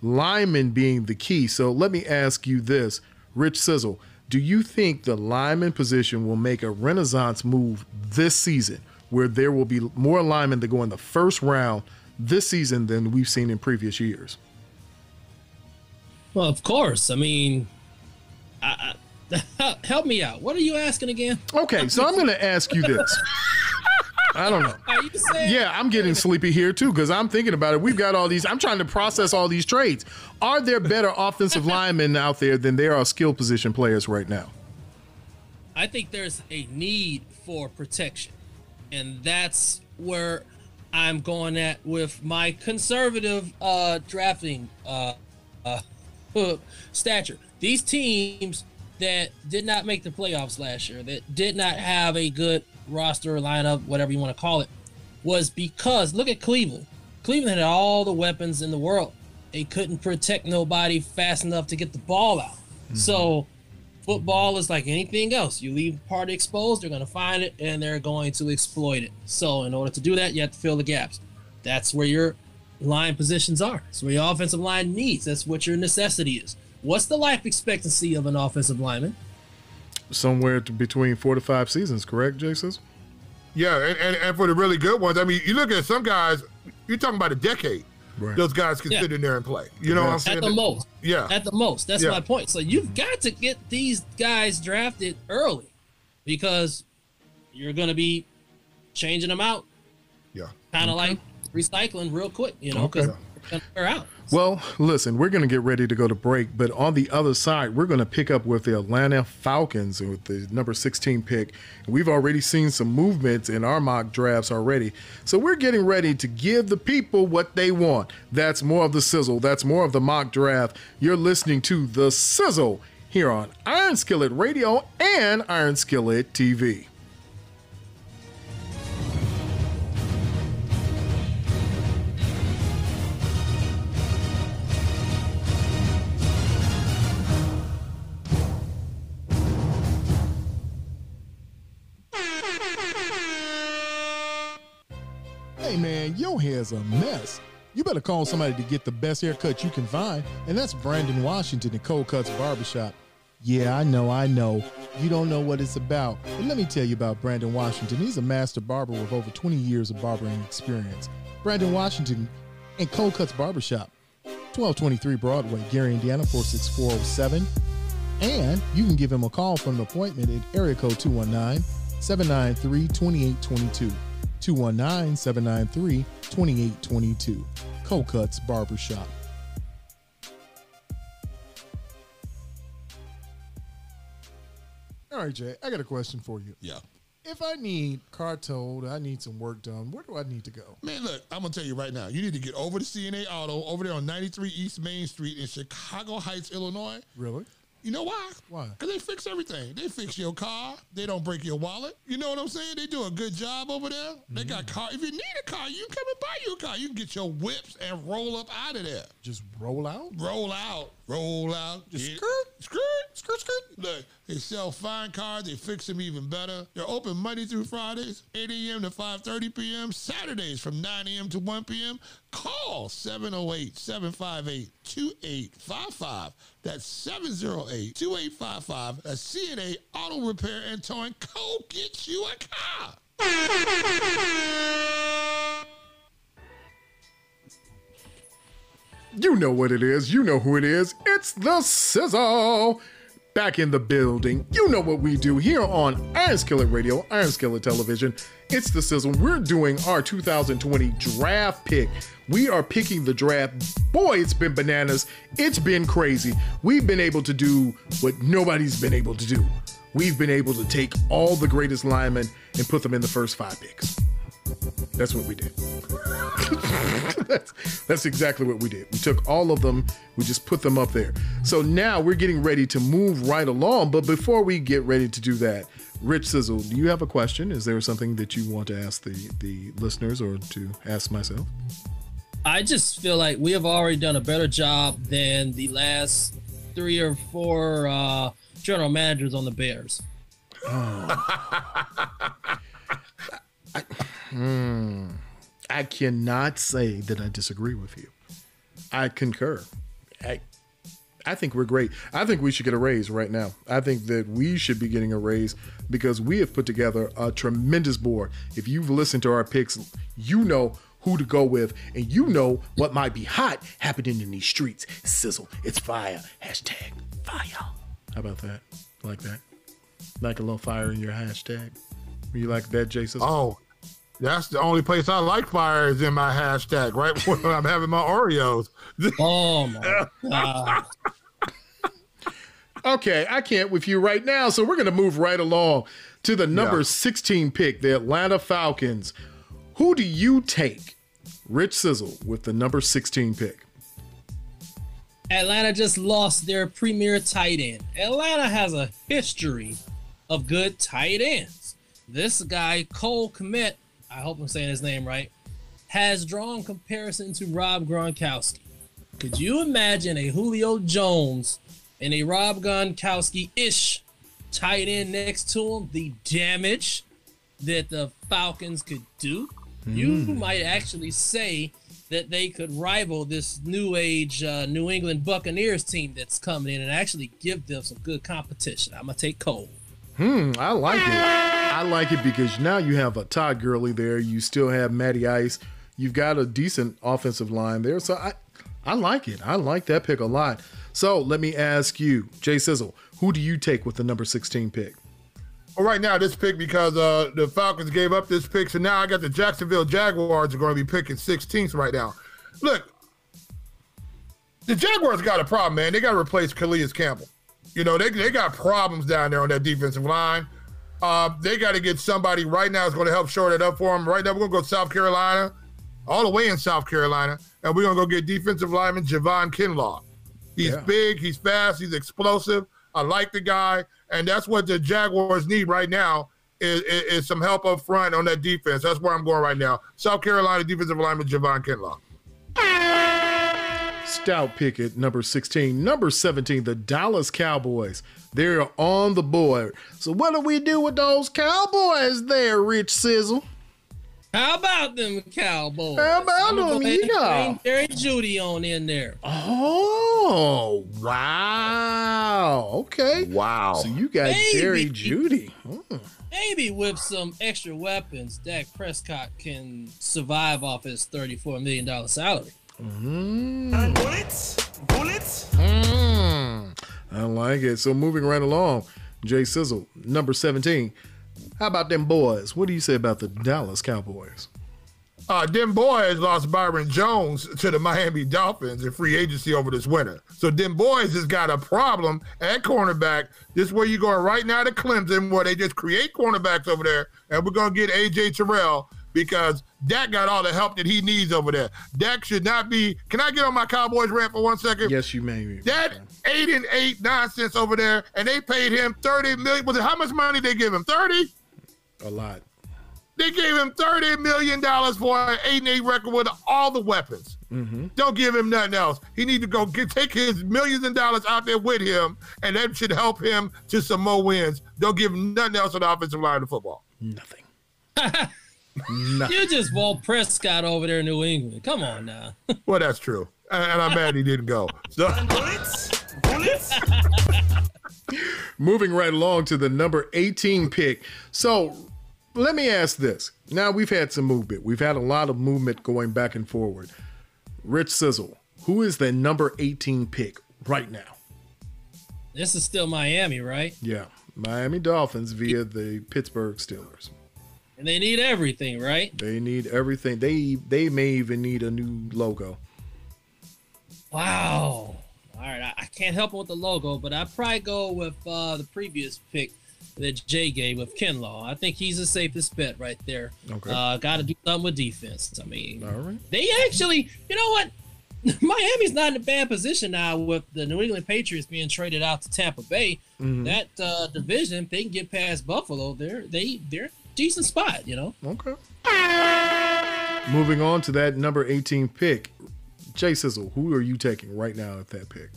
linemen being the key. So let me ask you this, Rich Sizzle. Do you think the lineman position will make a renaissance move this season where there will be more linemen that go in the first round this season than we've seen in previous years? Well, of course. I mean, I, I, help me out. What are you asking again? Okay, so I'm going to ask you this. I don't know. Yeah, I'm getting sleepy here too because I'm thinking about it. We've got all these. I'm trying to process all these trades. Are there better offensive linemen out there than there are skill position players right now? I think there's a need for protection, and that's where I'm going at with my conservative uh, drafting uh, uh, stature. These teams that did not make the playoffs last year, that did not have a good roster or lineup, whatever you want to call it, was because look at Cleveland. Cleveland had all the weapons in the world. They couldn't protect nobody fast enough to get the ball out. Mm-hmm. So football is like anything else. You leave part exposed, they're going to find it and they're going to exploit it. So, in order to do that, you have to fill the gaps. That's where your line positions are. That's where your offensive line needs. That's what your necessity is. What's the life expectancy of an offensive lineman? Somewhere between four to five seasons, correct, Jason? Yeah, and, and, and for the really good ones, I mean, you look at some guys, you're talking about a decade. Right. Those guys can yeah. sit in there and play. You know what I'm saying? At the most. Yeah. At the most. That's yeah. my point. So you've got to get these guys drafted early because you're going to be changing them out. Yeah. Kind of okay. like recycling real quick, you know, because okay. Wear out. Well, listen, we're going to get ready to go to break, but on the other side, we're going to pick up with the Atlanta Falcons with the number 16 pick. We've already seen some movements in our mock drafts already. So we're getting ready to give the people what they want. That's more of the sizzle. That's more of the mock draft. You're listening to The Sizzle here on Iron Skillet Radio and Iron Skillet TV. Man, your hair's a mess. You better call somebody to get the best haircut you can find, and that's Brandon Washington at Cold Cuts Barbershop. Yeah, I know, I know. You don't know what it's about. But let me tell you about Brandon Washington. He's a master barber with over 20 years of barbering experience. Brandon Washington and Cold Cuts Barbershop, 1223 Broadway, Gary, Indiana, 46407. And you can give him a call for an appointment at area code 219 793 2822. 219 793 2822. Cold Cuts Barbershop. All right, Jay, I got a question for you. Yeah. If I need car towed, I need some work done, where do I need to go? Man, look, I'm gonna tell you right now. You need to get over to CNA Auto over there on 93 East Main Street in Chicago Heights, Illinois. Really? You know why? Why? Because they fix everything. They fix your car. They don't break your wallet. You know what I'm saying? They do a good job over there. They got mm-hmm. car. If you need a car, you can come and buy you a car. You can get your whips and roll up out of there. Just roll out? Roll out. Roll out. Just Get- skirt? Skirt. Skirt, skirt. Look, they sell fine cars. They fix them even better. They're open Monday through Fridays, 8 a.m. to 5.30 p.m. Saturdays from 9 a.m. to 1 p.m. Call 708-758-2855. That's 708-2855. That's CNA Auto Repair and Towing. Go get you a car. You know what it is. You know who it is. It's the Sizzle. Back in the building. You know what we do here on Iron Skillet Radio, Iron Skillet Television. It's the Sizzle. We're doing our 2020 draft pick. We are picking the draft. Boy, it's been bananas. It's been crazy. We've been able to do what nobody's been able to do. We've been able to take all the greatest linemen and put them in the first five picks. That's what we did. that's, that's exactly what we did. We took all of them, we just put them up there. So now we're getting ready to move right along. But before we get ready to do that, Rich Sizzle, do you have a question? Is there something that you want to ask the, the listeners or to ask myself? I just feel like we have already done a better job than the last three or four uh, general managers on the Bears. Hmm. I Hmm. cannot say that I disagree with you. I concur. I, I think we're great. I think we should get a raise right now. I think that we should be getting a raise because we have put together a tremendous board. If you've listened to our picks, you know who to go with, and you know what might be hot happening in these streets. Sizzle, it's fire. Hashtag fire. How about that? Like that? Like a little fire in your hashtag? You like that, Jason? Oh, that's the only place I like fire is in my hashtag, right when I'm having my Oreos. Oh my god. Okay, I can't with you right now, so we're going to move right along to the number Yeah. 16 pick, the Atlanta Falcons. Who do you take? Rich Sizzle with the number 16 pick. Atlanta just lost their premier tight end. Atlanta has a history of good tight ends. This guy, Cole Kmet, I hope I'm saying his name right, has drawn comparison to Rob Gronkowski. Could you imagine a Julio Jones and a Rob Gronkowski ish tight end next to him? The damage that the Falcons could do? You might actually say that they could rival this new age uh, New England Buccaneers team that's coming in and actually give them some good competition. I'm gonna take Cole. Hmm, I like it. I like it because now you have a Todd Gurley there. You still have Matty Ice. You've got a decent offensive line there. So I, I like it. I like that pick a lot. So let me ask you, Jay Sizzle, who do you take with the number 16 pick? Well, right now, this pick because uh, the Falcons gave up this pick, so now I got the Jacksonville Jaguars are going to be picking 16th right now. Look, the Jaguars got a problem, man. They got to replace Calais Campbell. You know, they, they got problems down there on that defensive line. Uh, they got to get somebody right now that's going to help shore that up for them. Right now, we're going to go South Carolina, all the way in South Carolina, and we're going to go get defensive lineman Javon Kinlaw. He's Yeah. big, he's fast, he's explosive. I like the guy, and that's what the Jaguars need right now is, is, is some help up front on that defense. That's where I'm going right now. South Carolina defensive lineman Javon Kinlaw. Stout pick at number 16. Number 17, the Dallas Cowboys. They're on the board. So what do we do with those Cowboys there, Rich Sizzle? How about them Cowboys? How about them? go Yeah. bring Jerry Jeudy on in there. Oh, wow. Okay. Wow. So you got Maybe. Jerry Jeudy. Hmm. Maybe with some extra weapons, Dak Prescott can survive off his $34 million salary. And bullets, bullets. Mm. I like it. So moving right along, Jay Sizzle, number 17. How about them boys? What do you say about the Dallas Cowboys? Uh, them boys lost Byron Jones to the Miami Dolphins in free agency over this winter. So them boys has got a problem at cornerback. This is where you're going right now to Clemson, where they just create cornerbacks over there, and we're gonna get AJ Terrell because Dak got all the help that he needs over there. Dak should not be. Can I get on my Cowboys rant for one second? Yes, you may. That eight and eight nonsense over there, and they paid him thirty million. Was it how much money they give him? Thirty. A lot. They gave him thirty million dollars for an eight and eight record with all the weapons. Mm-hmm. Don't give him nothing else. He need to go get take his millions of dollars out there with him, and that should help him to some more wins. Don't give him nothing else on the offensive line of football. Nothing. Nothing. You just Walt Prescott over there in New England. Come on now. well, that's true, and, and I'm mad he didn't go. So. Bullets, bullets. Moving right along to the number 18 pick. So let me ask this. Now we've had some movement. We've had a lot of movement going back and forward. Rich Sizzle, who is the number 18 pick right now? This is still Miami, right? Yeah. Miami Dolphins via the Pittsburgh Steelers. And they need everything, right? They need everything. They they may even need a new logo. Wow. All right, I, I can't help with the logo, but I'd probably go with uh, the previous pick that Jay gave with Kinlaw. I think he's the safest bet right there. Okay. Uh, Got to do something with defense. I mean, All right. they actually, you know what? Miami's not in a bad position now with the New England Patriots being traded out to Tampa Bay. Mhm. That uh, division, if they can get past Buffalo, they're they they're decent spot. You know. Okay. Moving on to that number 18 pick. Jay Sizzle, who are you taking right now at that pick?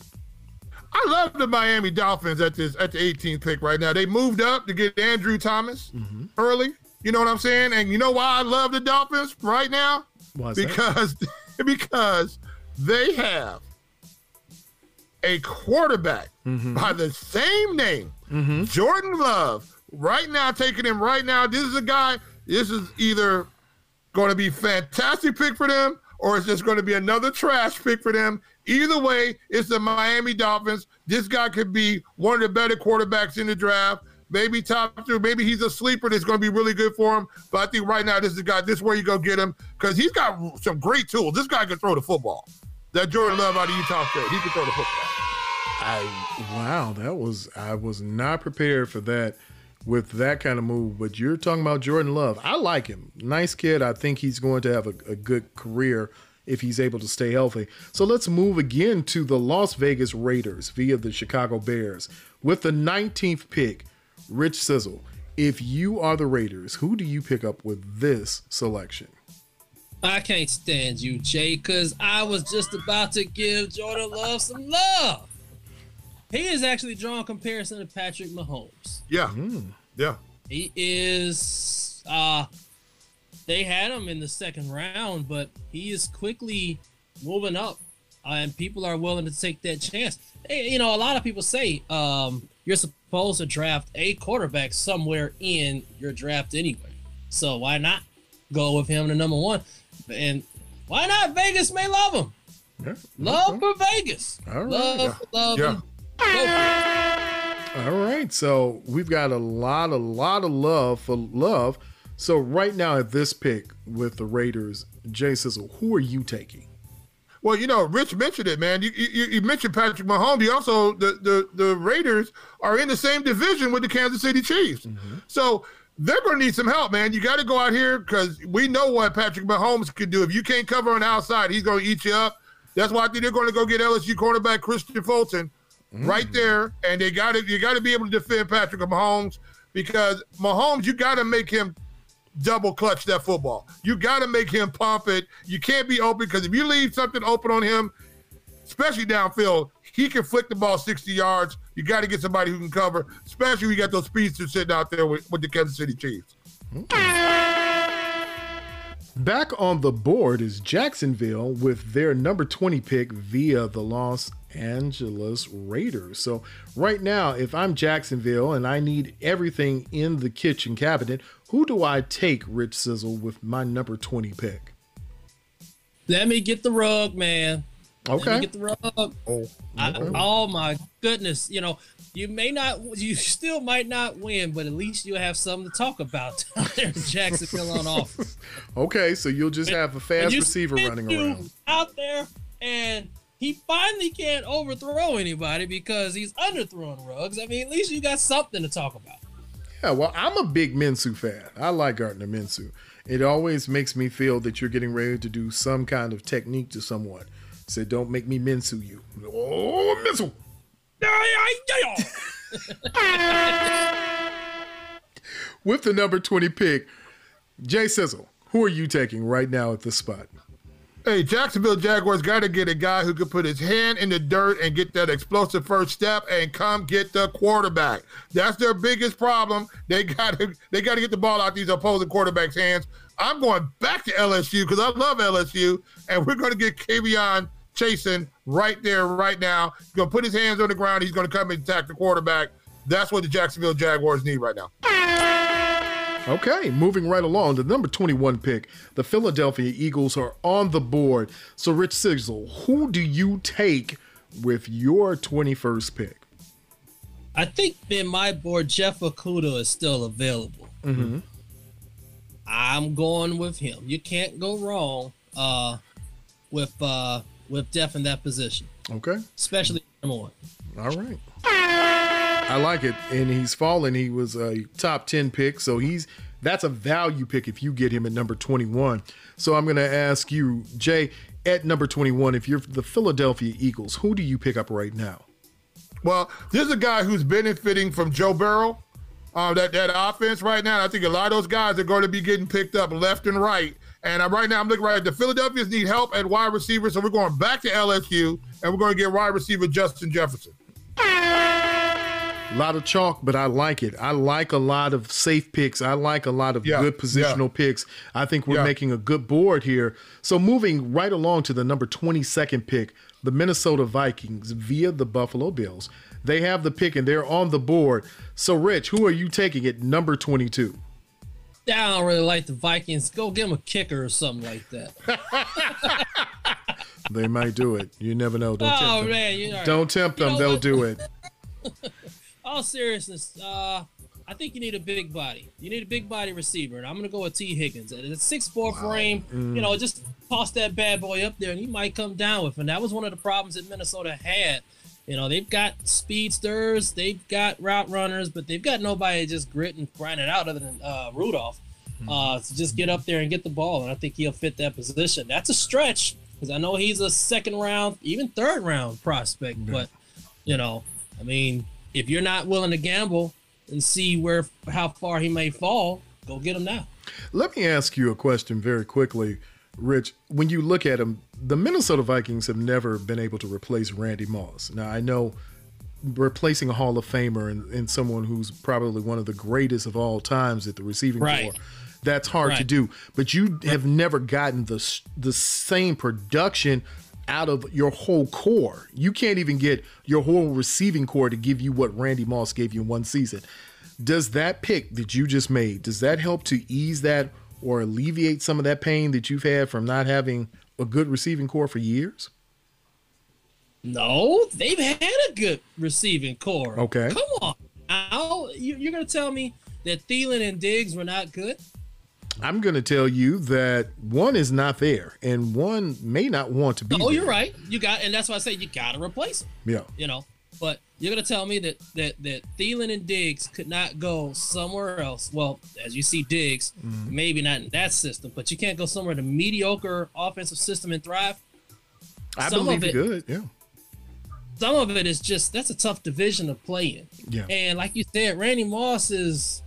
I love the Miami Dolphins at this at the 18th pick right now. They moved up to get Andrew Thomas mm-hmm. early. You know what I'm saying? And you know why I love the Dolphins right now? Why is that? because because they have a quarterback mm-hmm. by the same name, mm-hmm. Jordan Love. Right now, taking him right now. This is a guy. This is either going to be fantastic pick for them, or it's just going to be another trash pick for them. Either way, it's the Miami Dolphins. This guy could be one of the better quarterbacks in the draft. Maybe top two. Maybe he's a sleeper that's going to be really good for him. But I think right now, this is the guy. This is where you go get him because he's got some great tools. This guy can throw the football. That Jordan Love out of Utah State, he can throw the football. I wow, that was I was not prepared for that with that kind of move. But you're talking about Jordan Love. I like him. Nice kid. I think he's going to have a, a good career if he's able to stay healthy. So let's move again to the Las Vegas Raiders via the Chicago Bears with the 19th pick. Rich Sizzle. If you are the Raiders, who do you pick up with this selection? I can't stand you, Jay, because I was just about to give Jordan Love some love. He is actually drawing comparison to Patrick Mahomes. Yeah, yeah. He is uh they had him in the second round, but he is quickly moving up. Uh, and people are willing to take that chance. Hey, you know, a lot of people say um you're supposed to draft a quarterback somewhere in your draft anyway. So why not go with him to number one? And why not? Vegas may love him. Yeah. Love for Vegas. All right. Love, love Yeah. Him. Go for it. All right, so we've got a lot, a lot of love for love. So right now at this pick with the Raiders, Jay Sizzle, who are you taking? Well, you know, Rich mentioned it, man. You you, you mentioned Patrick Mahomes. You also the, the the Raiders are in the same division with the Kansas City Chiefs, mm-hmm. so they're going to need some help, man. You got to go out here because we know what Patrick Mahomes can do. If you can't cover on the outside, he's going to eat you up. That's why I think they're going to go get LSU cornerback Kristian Fulton Mm-hmm. right there, and they got to you got to be able to defend Patrick Mahomes because Mahomes, you got to make him double clutch that football. You got to make him pump it. You can't be open because if you leave something open on him, especially downfield, he can flick the ball 60 yards. You got to get somebody who can cover, especially you got those speedsters sitting out there with, with the Kansas City Chiefs. Mm-hmm. Back on the board is Jacksonville with their number 20 pick via the Los Angeles Raiders. So, right now, if I'm Jacksonville and I need everything in the kitchen cabinet, who do I take, Rich Sizzle, with my number 20 pick? Let me get the rug, man. Let me Okay. get the rug. Oh, I, oh my goodness! You know, you may not, you still might not win, but at least you'll have something to talk about down there in Jacksonville on offense. Okay, so you'll just have a fast receiver running around. out there, and he finally can't overthrow anybody because he's underthrowing rugs. I mean, at least you got something to talk about. Yeah, well, I'm a big Minshew fan. I like Gardner Minshew. It always makes me feel that you're getting ready to do some kind of technique to someone. Say, don't make me Minshew you. Oh, Minshew. With the number 20 pick, Jay Sizzle, who are you taking right now at this spot? Hey, Jacksonville Jaguars got to get a guy who can put his hand in the dirt and get that explosive first step and come get the quarterback. That's their biggest problem. They got to they got to get the ball out these opposing quarterbacks' hands. I'm going back to LSU because I love LSU, and we're going to get K'Lavon Chaisson right there, right now. He's going to put his hands on the ground. He's going to come and attack the quarterback. That's what the Jacksonville Jaguars need right now. Okay, moving right along, the number 21 pick, the Philadelphia Eagles are on the board. So, Rich Sizzle, who do you take with your 21st pick? I think in my board, Jeff Okudah is still available. Mm-hmm. I'm going with him. You can't go wrong uh, with uh, with Jeff in that position, Okay, especially one. all right. I like it, and he's fallen. He was a top 10 pick, so he's that's a value pick if you get him at number 21. So I'm going to ask you, Jay, at number 21, if you're the Philadelphia Eagles, who do you pick up right now? Well, there's a guy who's benefiting from Joe Burrow, uh, that that offense right now. I think a lot of those guys are going to be getting picked up left and right. And uh, right now, I'm looking right. At the Philadelphians need help at wide receiver, so we're going back to LSU, and we're going to get wide receiver Justin Jefferson. A lot of chalk, but I like it. I like a lot of safe picks. I like a lot of Yeah, good positional yeah. picks. I think we're Yeah. making a good board here. So moving right along to the number 22nd pick, the Minnesota Vikings via the Buffalo Bills. They have the pick and they're on the board. So Rich, who are you taking at number 22? Yeah, I don't really like the Vikings. Go get them a kicker or something like that. They might do it. You never know. Don't oh tempt them. man, you know. Don't tempt You them. know They'll what? do it. All seriousness, uh, I think you need a big body. You need a big body receiver, and I'm gonna go with Tee Higgins. At a six four frame, Mm. you know, just toss that bad boy up there, and he might come down with. it. And that was one of the problems that Minnesota had. You know, they've got speedsters, they've got route runners, but they've got nobody to just grit and grind it out other than uh, Rudolph. Uh, to just get up there and get the ball, and I think he'll fit that position. That's a stretch because I know he's a second round, even third round prospect, but you know, I mean, if you're not willing to gamble and see where how far he may fall, go get him now. Let me ask you a question very quickly, Rich. When you look at him, the Minnesota Vikings have never been able to replace Randy Moss. Now, I know replacing a Hall of Famer and, and someone who's probably one of the greatest of all times at the receiving Right. corps, that's hard to do. But you have never gotten the the same production out of your whole corps. You can't even get your whole receiving corps to give you what Randy Moss gave you in one season. Does that pick that you just made, does that help to ease that or alleviate some of that pain that you've had from not having a good receiving corps for years? No, they've had a good receiving corps. Okay. Come on. Now, you, you're going to tell me that Thielen and Diggs were not good? I'm going to tell you that one is not there and one may not want to be Oh, there. you're right. You got, and that's why I say you got to replace them. Yeah. You know, but you're going to tell me that that that Thielen and Diggs could not go somewhere else. Well, as you see, Diggs, Mm-hmm. maybe not in that system, but you can't go somewhere in a mediocre offensive system and thrive. I Some believe of you it- could. Yeah. some of it is just that's a tough division to play in. Yeah. And like you said, Randy Moss is,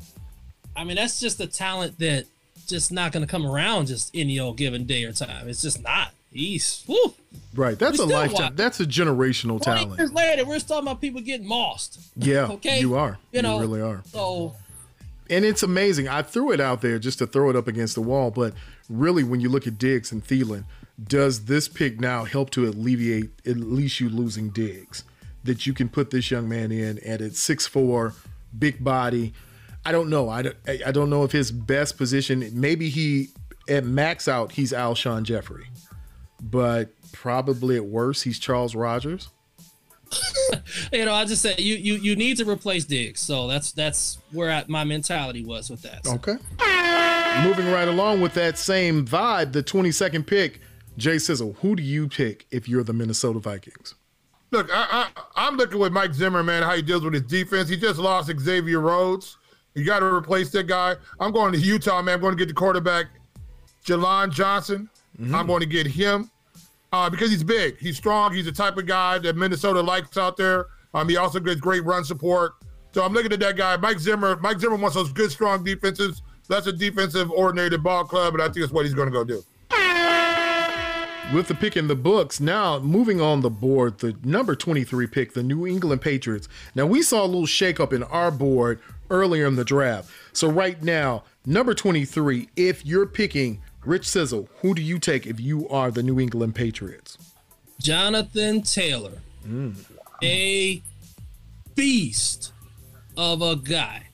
I mean, that's just a talent that just not going to come around just any old given day or time. It's just not. He's whew, Right. That's We a lifetime. watch. That's a generational talent. years later, we're talking about people getting mossed. Yeah. Okay. You are. You know, really are. So And it's amazing. I threw it out there just to throw it up against the wall, but really, when you look at Diggs and Thielen, does this pick now help to alleviate at least you losing Diggs? That you can put this young man in at at six four, big body. I don't know. I don't, I I don't know if his best position. Maybe he at max out he's Alshon Jeffery, but probably at worst he's Charles Rogers. you know, I just said you you you need to replace Diggs. So that's that's where I, my mentality was with that. So. Okay. Moving right along with that same vibe, the 22nd pick, Jay Sizzle. Who do you pick if you're the Minnesota Vikings? Look, I, I, am looking with Mike Zimmer, man, how he deals with his defense. He just lost Xavier Rhodes. You got to replace that guy. I'm going to Utah, man. I'm going to get the quarterback, Jaylon Johnson. Mm-hmm. I'm going to get him uh, because he's big. He's strong. He's the type of guy that Minnesota likes out there. Um, he also gets great run support. So I'm looking at that guy, Mike Zimmer. Mike Zimmer wants those good, strong defenses. That's a defensive ordinated ball club, and I think that's what he's going to go do with the pick in the books, now moving on the board, the number 23 pick, the New England Patriots. Now, we saw a little shakeup in our board earlier in the draft. So, right now, number 23, if you're picking Rich Sizzle, who do you take if you are the New England Patriots? Jonathan Taylor. Mm. A beast of a guy.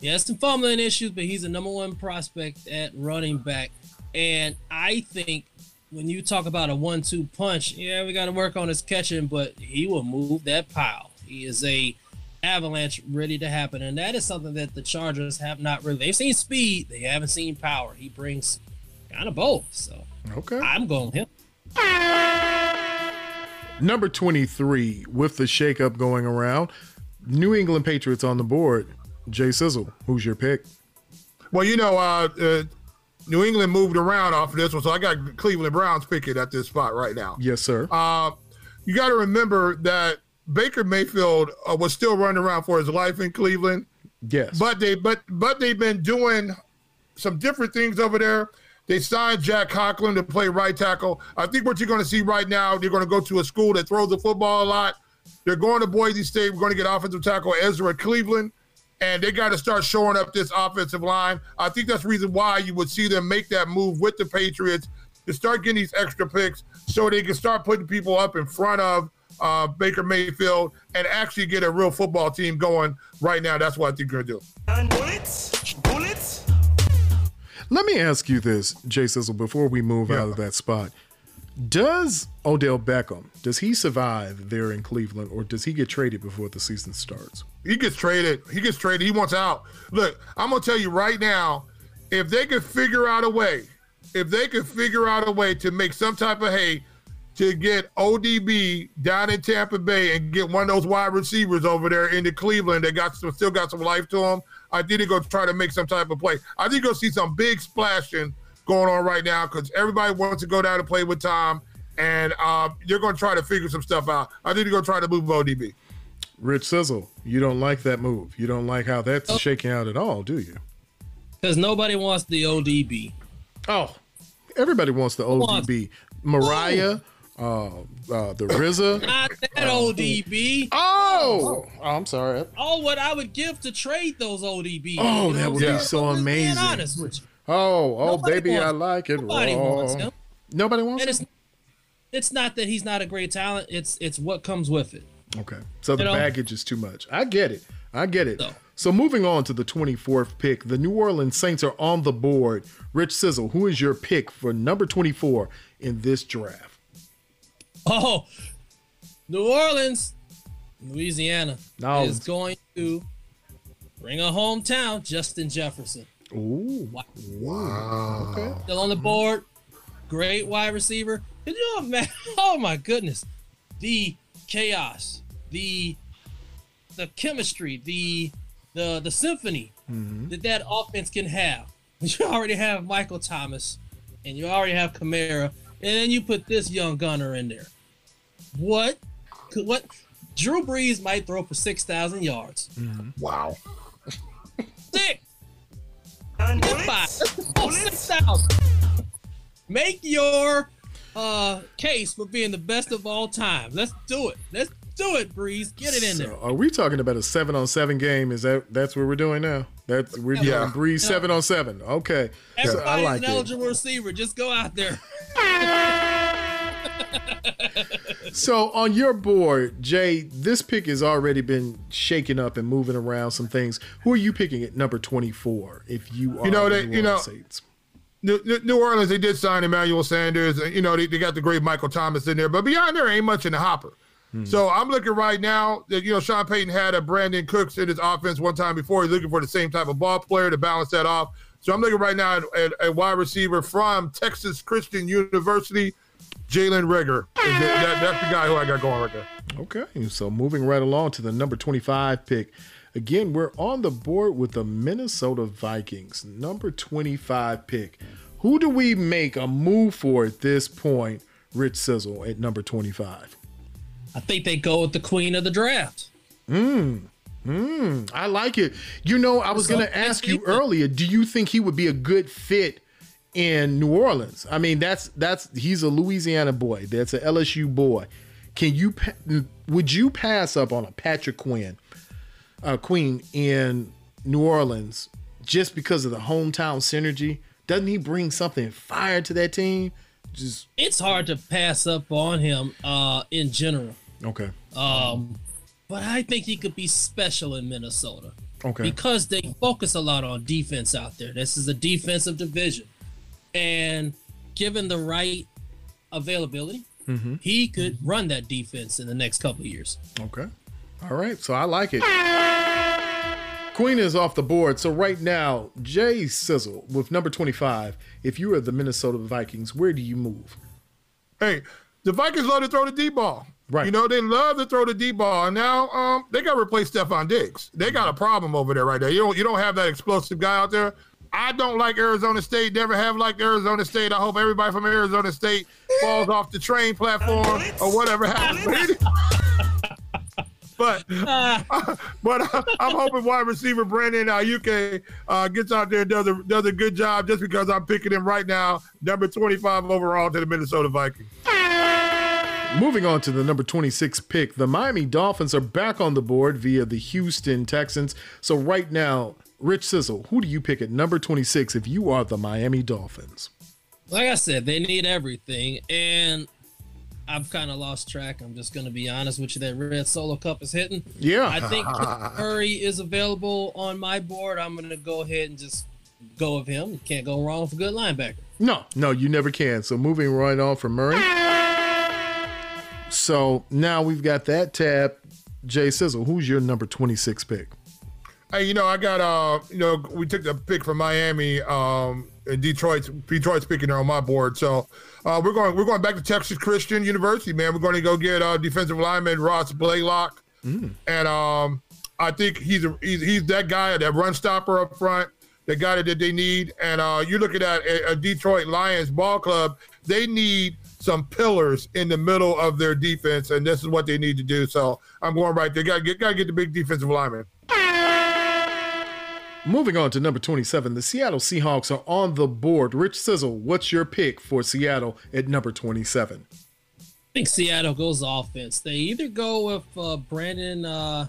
He has some fumbling issues, but he's a number one prospect at running back. And I think when you talk about a one-two punch, yeah, we got to work on his catching, but he will move that pile. He is a avalanche ready to happen, and that is something that the Chargers have not really. They've seen speed, they haven't seen power. He brings kind of both, so okay, I'm going him. Number 23 with the shakeup going around, New England Patriots on the board. Jay Sizzle, who's your pick? Well, you know, uh, uh New England moved around off of this one, so I got Cleveland Browns picking at this spot right now. Yes, sir. Uh, you got to remember that Baker Mayfield uh, was still running around for his life in Cleveland. Yes, but they but but they've been doing some different things over there. They signed Jack Conklin to play right tackle. I think what you're going to see right now, they're going to go to a school that throws the football a lot. They're going to Boise State. We're going to get offensive tackle Ezra Cleveland and they got to start showing up this offensive line. I think that's the reason why you would see them make that move with the Patriots to start getting these extra picks so they can start putting people up in front of uh, Baker Mayfield and actually get a real football team going right now. That's what I think they're going to do. Bullets, bullets. Let me ask you this, Jay Sizzle, before we move yeah. out of that spot. Does Odell Beckham does he survive there in Cleveland, or does he get traded before the season starts? He gets traded. He gets traded. He wants out. Look, I'm gonna tell you right now, if they could figure out a way, if they could figure out a way to make some type of hay to get ODB down in Tampa Bay and get one of those wide receivers over there into Cleveland that got some, still got some life to them, I think they're gonna try to make some type of play. I think you'll see some big splashing going on right now because everybody wants to go down and play with Tom, and uh, you're going to try to figure some stuff out. I think you're going to try to move ODB. Rich Sizzle, you don't like that move. You don't like how that's oh. shaking out at all, do you? Because nobody wants the ODB. Oh, everybody wants the ODB. Mariah. Uh, uh, the RZA. Not that uh, ODB. Oh, oh, I'm sorry. Oh, what I would give to trade those ODB. Oh, that would be so amazing. Honest with you. Oh, oh, Nobody baby, wants, I like it Nobody raw. Wants him. Nobody wants and him. It's, it's not that he's not a great talent. It's it's what comes with it. Okay, so you the know? baggage is too much. I get it. I get it. So, so moving on to the 24th pick, the New Orleans Saints are on the board. Rich Sizzle, who is your pick for number 24 in this draft? Oh, New Orleans, Louisiana no. is going to bring a hometown, Justin Jefferson. Ooh. Wow. wow. Okay. Still on the board. Great wide receiver. Can you imagine? Oh my goodness. The chaos, the the chemistry, the the the symphony mm-hmm. that that offense can have. You already have Michael Thomas, and you already have Kamara, and then you put this young gunner in there. What? What? Drew Brees might throw for six thousand yards. Mm-hmm. Wow. Sick. Goodbye. Make your uh, case for being the best of all time. Let's do it. Let's do it, Brees. Get it in so, there. Are we talking about a seven on seven game? Is that that's what we're doing now? That's we're yeah. doing Brees yeah. seven on seven. Okay. Everybody's I like an eligible it. receiver. Just go out there. so on your board, Jay, this pick has already been shaken up and moving around some things. Who are you picking at number twenty four? If you are, you know, they, you know. Saints? New Orleans, they did sign Emmanuel Sanders. You know, they, they got the great Michael Thomas in there, but beyond there, ain't much in the hopper. Mm-hmm. So I'm looking right now that you know Sean Payton had a Brandin Cooks in his offense one time before. He's looking for the same type of ball player to balance that off. So I'm looking right now at, a wide receiver from Texas Christian University, Jalen Reagor. That, that, that's the guy who I got going right there. Okay, so moving right along to the number 25 pick. Again, we're on the board with the Minnesota Vikings, number 25 pick. Who do we make a move for at this point, Rich Sizzle, at number 25? I think they go with the queen of the draft. Hmm. Hmm. I like it. You know, I was So, going to ask you earlier, do you think he would be a good fit in New Orleans? I mean, that's that's he's a Louisiana boy. That's an LSU boy. Can you would you pass up on a Patrick Quinn, uh, Queen in New Orleans just because of the hometown synergy? Doesn't he bring something fire to that team? Just It's hard to pass up on him uh, in general. Okay. Um, but I think he could be special in Minnesota Okay. because they focus a lot on defense out there. This is a defensive division, and given the right availability, Mhm. he could run that defense in the next couple of years. Okay. All right. So I like it. Queen is off the board. So right now, Jay Sizzle with number 25. If you are the Minnesota Vikings, where do you move? Hey, the Vikings love to throw the deep ball. Right. You know, they love to throw the deep ball. And now um, they got to replace Stefon Diggs. They got a problem over there right there. You don't, you don't have that explosive guy out there. I don't like Arizona State. Never have liked Arizona State. I hope everybody from Arizona State falls off the train platform or whatever happens. but but I'm hoping wide receiver Brandon Aiyuk uh, gets out there and does a does a good job just because I'm picking him right now, number 25 overall to the Minnesota Vikings. Moving on to the number 26 pick, the Miami Dolphins are back on the board via the Houston Texans. So right now, Rich Sizzle, who do you pick at number 26 if you are the Miami Dolphins? Like I said, they need everything, and I've kind of lost track. I'm just going to be honest with you. That red solo cup is hitting. Yeah. I think Curry is available on my board. I'm going to go ahead and just go with him. Can't go wrong with a good linebacker. No, no, you never can. So moving right on from Murray. So now we've got that tab. Jay Sizzle, who's your number 26 pick? Hey, you know, I got uh, you know, we took the pick from Miami, um, and Detroit. Detroit's picking there on my board. So uh, we're going we're going back to Texas Christian University, man. We're going to go get uh, defensive lineman Ross Blacklock, and um, I think he's a, he's he's that guy, that run stopper up front, the guy that they need. And uh, you're looking at a, a Detroit Lions ball club. They need some pillars in the middle of their defense, and this is what they need to do. So I'm going right there. Got to get got to get the big defensive lineman. Moving on to number 27, the Seattle Seahawks are on the board. Rich Sizzle, what's your pick for Seattle at number 27? I think Seattle goes offense. They either go with uh, Brandon. Uh,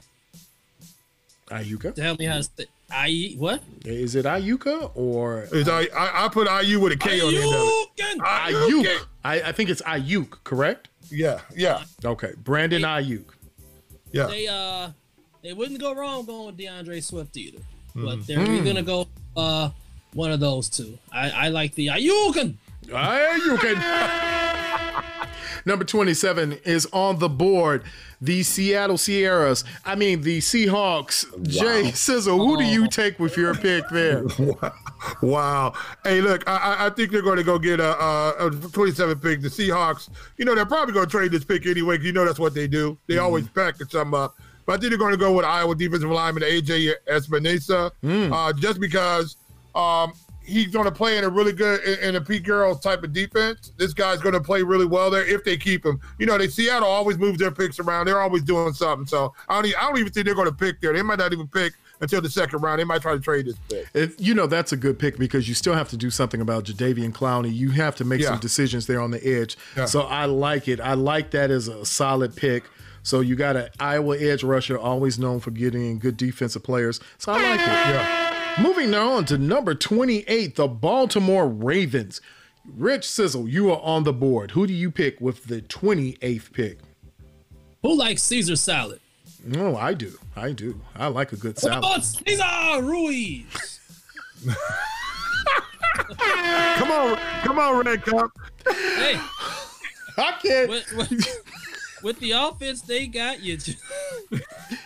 Ayuka? tell me how to say. I what? Is it Ayuka or Is I, I I put IU with a K on the end of it. Aiyuk? I, I think it's Aiyuk, correct? Yeah, yeah, Okay, Brandon Aiyuk. yeah. They uh, they wouldn't go wrong going with D'Andre Swift either. But Mm. they're either gonna go uh one of those two. I I like the Ayukan. Ayukin. Number 27 is on the board. The Seattle Sierras. I mean, the Seahawks. Jay Sizzle, who do you take with your pick there? Wow. Hey, look, I, I- I think they're going to go get a, a, a 27 pick. The Seahawks, you know, they're probably going to trade this pick anyway. You know, that's what they do. They always package something up. But I think they're going to go with Iowa defensive lineman AJ Epenesa, uh, just because um, he's going to play in a really good in, a Pete Carroll type of defense. This guy's going to play really well there if they keep him. You know, they Seattle always moves their picks around. They're always doing something. So I don't, e- I don't even think they're going to pick there. They might not even pick until the second round. They might try to trade this pick. It- you know, that's a good pick because you still have to do something about Jadeveon Clowney. You have to make Yeah. some decisions there on the edge. Yeah. So I like it. I like that as a solid pick. So you got an Iowa edge rusher, always known for getting good defensive players. So I like it. Yeah. Moving now on to number 28, the Baltimore Ravens. Rich Sizzle, you are on the board. Who do you pick with the 28th pick? Who likes Caesar salad? Oh, I do. I do. I like a good What salad. about Cesar Ruiz? Come on, come on, Red Cup. hey, I can't. what, what, with the offense they got, you just,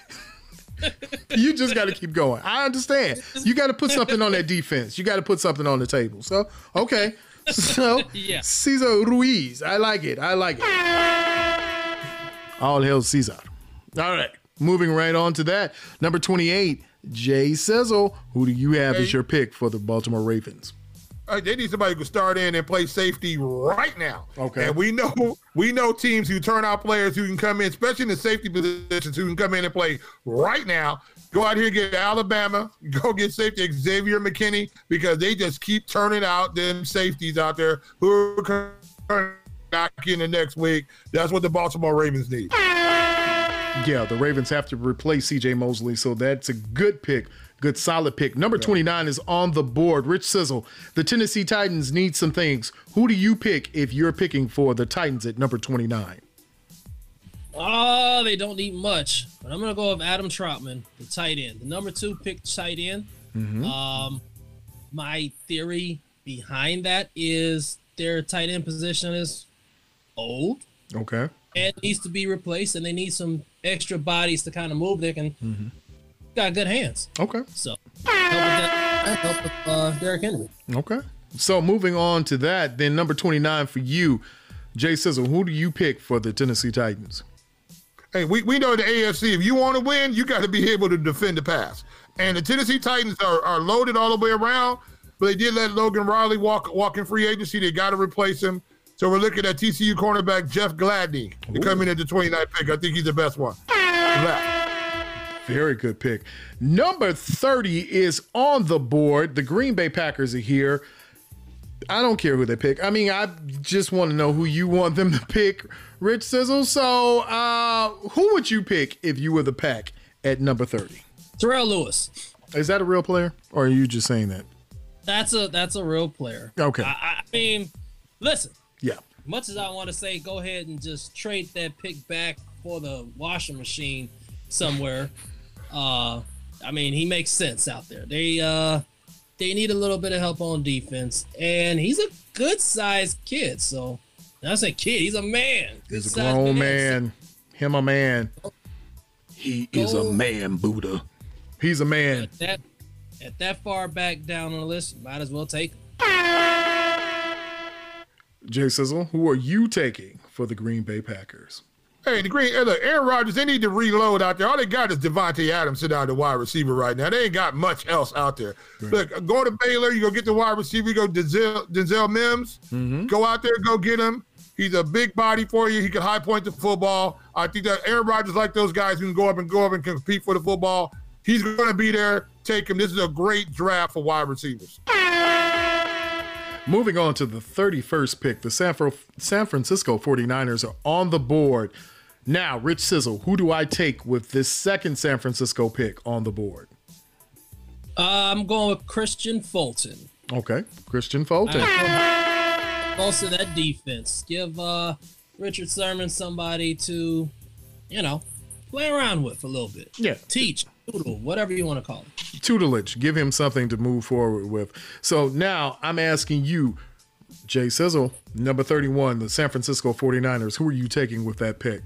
you just got to keep going. I understand. You got to put something on that defense. You got to put something on the table. So, okay. So, Yeah. Cesar Ruiz. I like it. I like it. All hail Cesar. All right. Moving right on to that. Number 28, Jay Sizzle. Who do you have as your pick for the Baltimore Ravens? They need somebody who can start in and play safety right now. Okay. And we know we know teams who turn out players who can come in, especially in the safety positions, who can come in and play right now. Go out here get Alabama. Go get safety Xavier McKinney because they just keep turning out them safeties out there who are coming back in the next week. That's what the Baltimore Ravens need. Yeah, the Ravens have to replace CJ Mosley, so that's a good pick. Good solid pick. Number 29 is on the board. Rich Sizzle. The Tennessee Titans need some things. Who do you pick if you're picking for the Titans at number 29? oh, they don't need much. But I'm gonna go with Adam Trautman, the tight end, the number two pick tight end. Um, my theory behind that is their tight end position is old Okay. and needs to be replaced, and they need some extra bodies to kind of move. They can got good hands, Okay. so help with that. Help with uh, Derrick Henry. Okay. So moving on to that, then number 29 for you, Jay Sizzle. Who do you pick for the Tennessee Titans? Hey, we, we know the AFC. If you want to win, you got to be able to defend the pass. And the Tennessee Titans are, are loaded all the way around, but they did let Logan Riley walk walk in free agency. They got to replace him. So we're looking at TCU cornerback Jeff Gladney to come in at the 29th pick. I think he's the best one. Left. Very good pick. Number 30 is on the board. The Green Bay Packers are here. I don't care who they pick. I mean, I just want to know who you want them to pick, Rich Sizzle. So, uh, who would you pick if you were the pack at number 30? Terrell Lewis. Is that a real player or are you just saying that? That's a that's a real player. Okay. I, I mean, listen. Yeah. Much as I want to say, go ahead and just trade that pick back for the washing machine somewhere. Uh, I mean, he makes sense out there. They uh, they need a little bit of help on defense, and he's a good sized kid. So I say kid, he's a man. He's a Good-sized grown man. Him a man. He is a man, Buddha. He's a man. At that at that far back down on the list, might as well take. him. Jay Sizzle, who are you taking for the Green Bay Packers? Hey, the Green, hey, look, Aaron Rodgers, they need to reload out there. All they got is Davante Adams sit down the wide receiver right now. They ain't got much else out there. Look, go to Baylor, you go get the wide receiver, you go Denzel, Denzel Mims, mm-hmm. go out there, go get him. He's a big body for you. He can high point the football. I think that Aaron Rodgers like those guys who can go up and go up and compete for the football. He's going to be there. Take him. This is a great draft for wide receivers. Moving on to the 31st pick, the San, Fro- San Francisco 49ers are on the board. Now, Rich Sizzle, who do I take with this second San Francisco pick on the board? Uh, I'm going with Kristian Fulton. Okay, Kristian Fulton. most of that defense. Give uh Richard Sherman somebody to, you know, play around with a little bit. Yeah. Teach, doodle, whatever you want to call it. Tutelage. Give him something to move forward with. So now I'm asking you, Jay Sizzle, number 31, the San Francisco 49ers, who are you taking with that pick?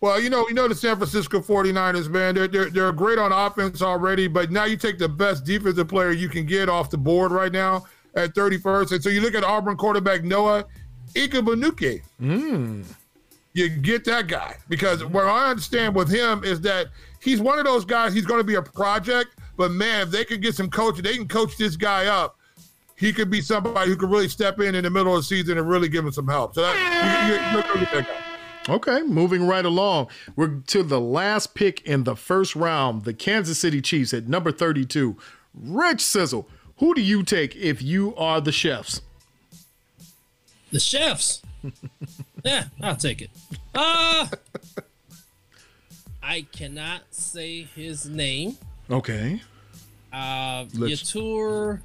Well, you know, you know the San Francisco 49ers, man. They're, they're they're great on offense already, but now you take the best defensive player you can get off the board right now at 31st. And so you look at Auburn quarterback Noah Igbinoghene. Mm. You get that guy because what I understand with him is that he's one of those guys. He's going to be a project, but man, if they can get some coaching, they can coach this guy up. He could be somebody who could really step in in the middle of the season and really give him some help. So that, you, you, you're going to get that guy. Okay, moving right along. We're to the last pick in the first round, the Kansas City Chiefs at number 32. Rich Sizzle, who do you take if you are the chefs? The chefs. yeah, I'll take it. Uh I cannot say his name. Okay. Uh Let's- Yetur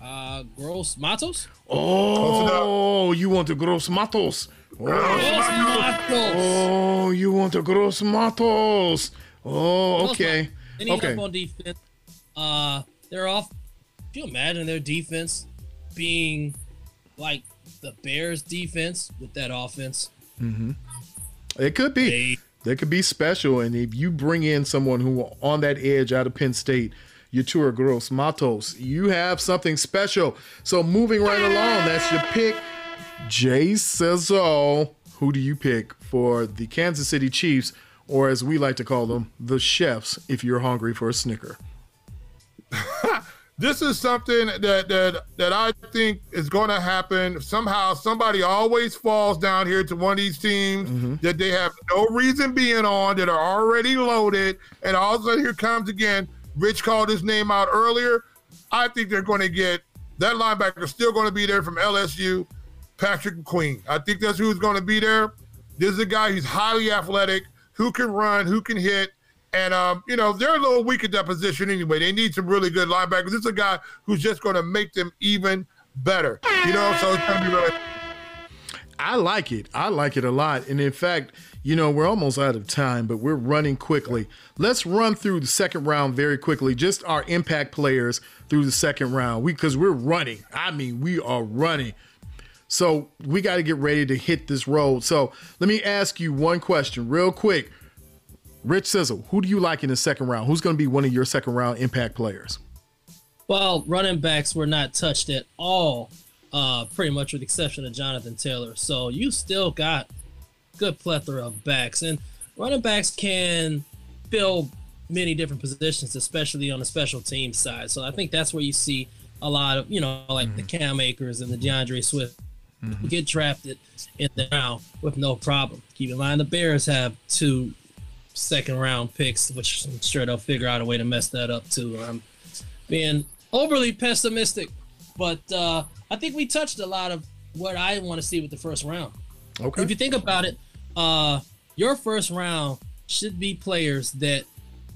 uh Gross Matos? Oh, you want the Gross Matos. Oh, Gross Matos. oh, you want the Gross Matos. Oh, okay. Need Okay. help on defense. Uh, they're off. Can you imagine their defense being like the Bears' defense with that offense? Mm-hmm. It could be. They could be special. And if you bring in someone who on that edge out of Penn State, Yetur Gross Matos, you have something special. So moving right along, that's your pick. Jay Sizzle. Who do you pick for the Kansas City Chiefs, or as we like to call them, the chefs, if you're hungry for a snicker? this is something that that that I think is going to happen. Somehow, somebody always falls down here to one of these teams mm-hmm. that they have no reason being on, that are already loaded, and all of a sudden here comes again. Rich called his name out earlier. I think they're going to get that linebacker is still going to be there from LSU. Patrick McQueen. I think that's who's going to be there. This is a guy who's highly athletic, who can run, who can hit. And, um, you know, they're a little weak at that position anyway. They need some really good linebackers. This is a guy who's just going to make them even better, you know? So it's going to be really. I like it. I like it a lot. And in fact, you know, we're almost out of time, but we're running quickly. Let's run through the second round very quickly. Just our impact players through the second round. We because we're running. I mean, we are running. So we got to get ready to hit this road. So let me ask you one question real quick. Rich Sizzle, who do you like in the second round? Who's going to be one of your second round impact players? Well, running backs were not touched at all, uh, pretty much with the exception of Jonathan Taylor. So you still got good plethora of backs, and running backs can fill many different positions, especially on the special team side. So I think that's where you see a lot of, you know, like mm-hmm. the Cam Akers and the D'Andre Swift mm-hmm. get drafted in the round with no problem. Keep in mind the Bears have two second round picks, which I'm sure they'll figure out a way to mess that up too. I'm being overly pessimistic, but uh, I think we touched a lot of what I want to see with the first round. Okay. If you think about it, uh, your first round should be players that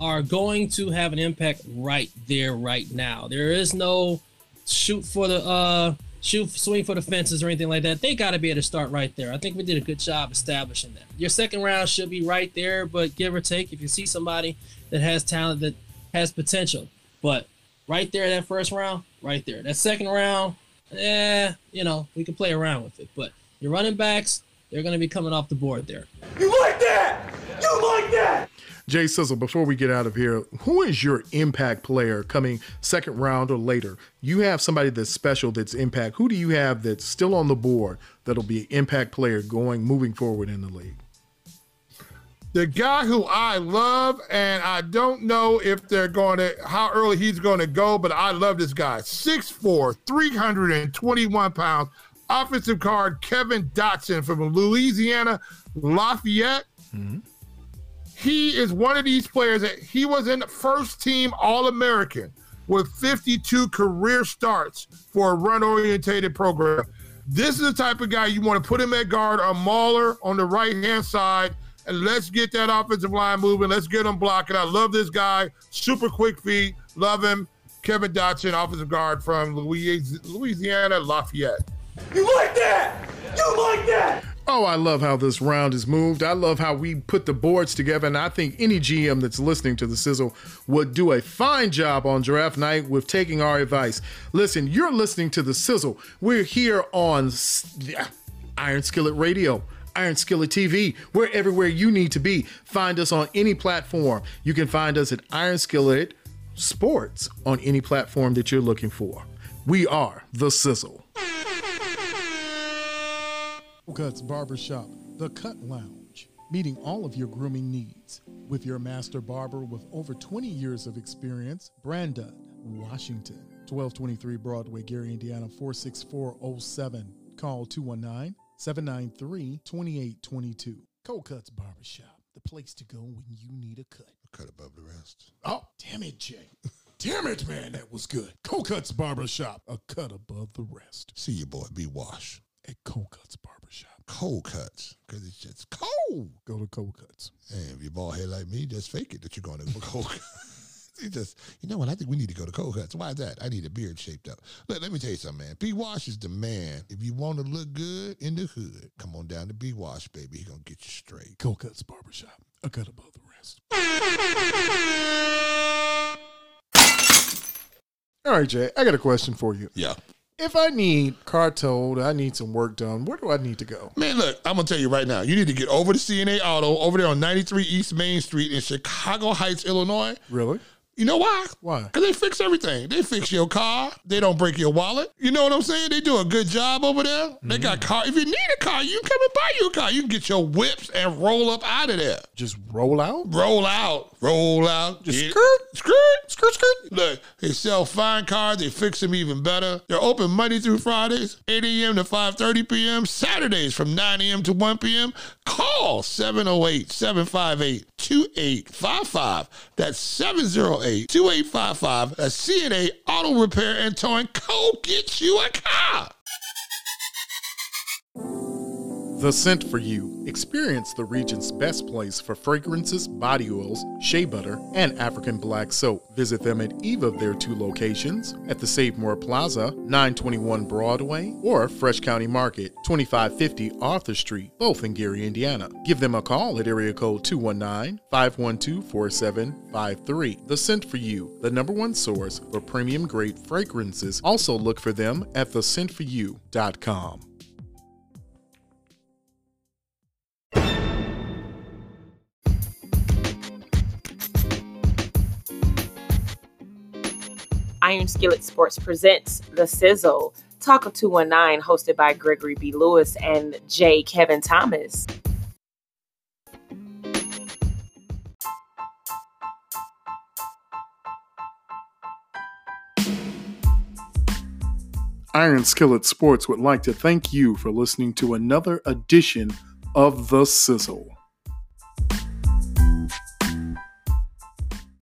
are going to have an impact right there, right now. There is no shoot for the uh, shoot, swing for the fences or anything like that. They got to be able to start right there. I think we did a good job establishing that. Your second round should be right there, but give or take, if you see somebody that has talent that has potential, but right there, that first round, right there. That second round, eh, you know, we can play around with it. But your running backs, they're going to be coming off the board there. You like that? You like that? Jay Sizzle, before we get out of here, who is your impact player coming second round or later? You have somebody that's special, that's impact. Who do you have that's still on the board that'll be an impact player going moving forward in the league? The guy who I love, and I don't know if they're going to, how early he's going to go, but I love this guy. 6'4, 321 pounds, offensive guard Kevin Dotson from Louisiana Lafayette. Mm-hmm he is one of these players that he was in first team All American with 52 career starts for a run orientated program. This is the type of guy you want to put him at guard or mauler on the right hand side. And let's get that offensive line moving. Let's get him blocking. I love this guy. Super quick feet. Love him. Kevin Dotson, offensive guard from Louisiana Lafayette. You like that? You like that? Oh, I love how this round is moved. I love how we put the boards together. And I think any GM that's listening to the sizzle would do a fine job on draft night with taking our advice. Listen, you're listening to the sizzle. We're here on Iron Skillet Radio. Iron Skillet TV. We're everywhere you need to be. Find us on any platform. You can find us at Iron Skillet Sports on any platform that you're looking for. We are the Sizzle. Cuts Barbershop, the Cut Lounge, meeting all of your grooming needs. With your master barber with over 20 years of experience, Brandon Washington. 1223 Broadway, Gary, Indiana 46407. Call 219 793 2822. Cold Cuts Barbershop, the place to go when you need a cut. A cut above the rest. Oh, damn it, Jay. damn it, man, that was good. Cold Cuts Barbershop, a cut above the rest. See you, boy. Be wash. At Cold Cuts Barbershop cold cuts because it's just cold. Go to cold cuts. And if you're bald head like me, just fake it that you're going to go cold cuts. you just, you know what? I think we need to go to cold cuts. Why is that? I need a beard shaped up. Look, let me tell you something, man. B Wash is the man. If you want to look good in the hood, come on down to B Wash, baby. He gonna get you straight. Cold Cuts Barbershop. A cut above the rest. All right, Jay. I got a question for you. Yeah. If I need car towed, I need some work done. Where do I need to go? Man, look, I'm gonna tell you right now. You need to get over to CNA Auto over there on 93 East Main Street in Chicago Heights, Illinois. Really? You know why? Why? Because they fix everything. They fix your car. They don't break your wallet. You know what I'm saying? They do a good job over there. They got mm-hmm. car. If you need a car, you can come and buy you a car. You can get your whips and roll up out of there. Just roll out? Roll out. Roll out. Just Get- skirt? Skirt. Skirt, skirt. Look, they sell fine cars. They fix them even better. They're open Monday through Fridays, 8 a.m. to 5.30 p.m. Saturdays from 9 a.m. to 1 p.m. Call 708-758-2855. That's 708-2855. A CNA Auto Repair and Towing. Go get you a car. The Scent for You. Experience the region's best place for fragrances, body oils, shea butter, and African black soap. Visit them at either of their two locations at the Save More Plaza, 921 Broadway, or Fresh County Market, 2550 Arthur Street, both in Gary, Indiana. Give them a call at area code 219 512 4753. The Scent for You, the number one source for premium grade fragrances. Also look for them at thescentforyou.com. Iron Skillet Sports presents The Sizzle, Talk of 219, hosted by Gregory B. Lewis and J. Kevin Thomas. Iron Skillet Sports would like to thank you for listening to another edition of The Sizzle.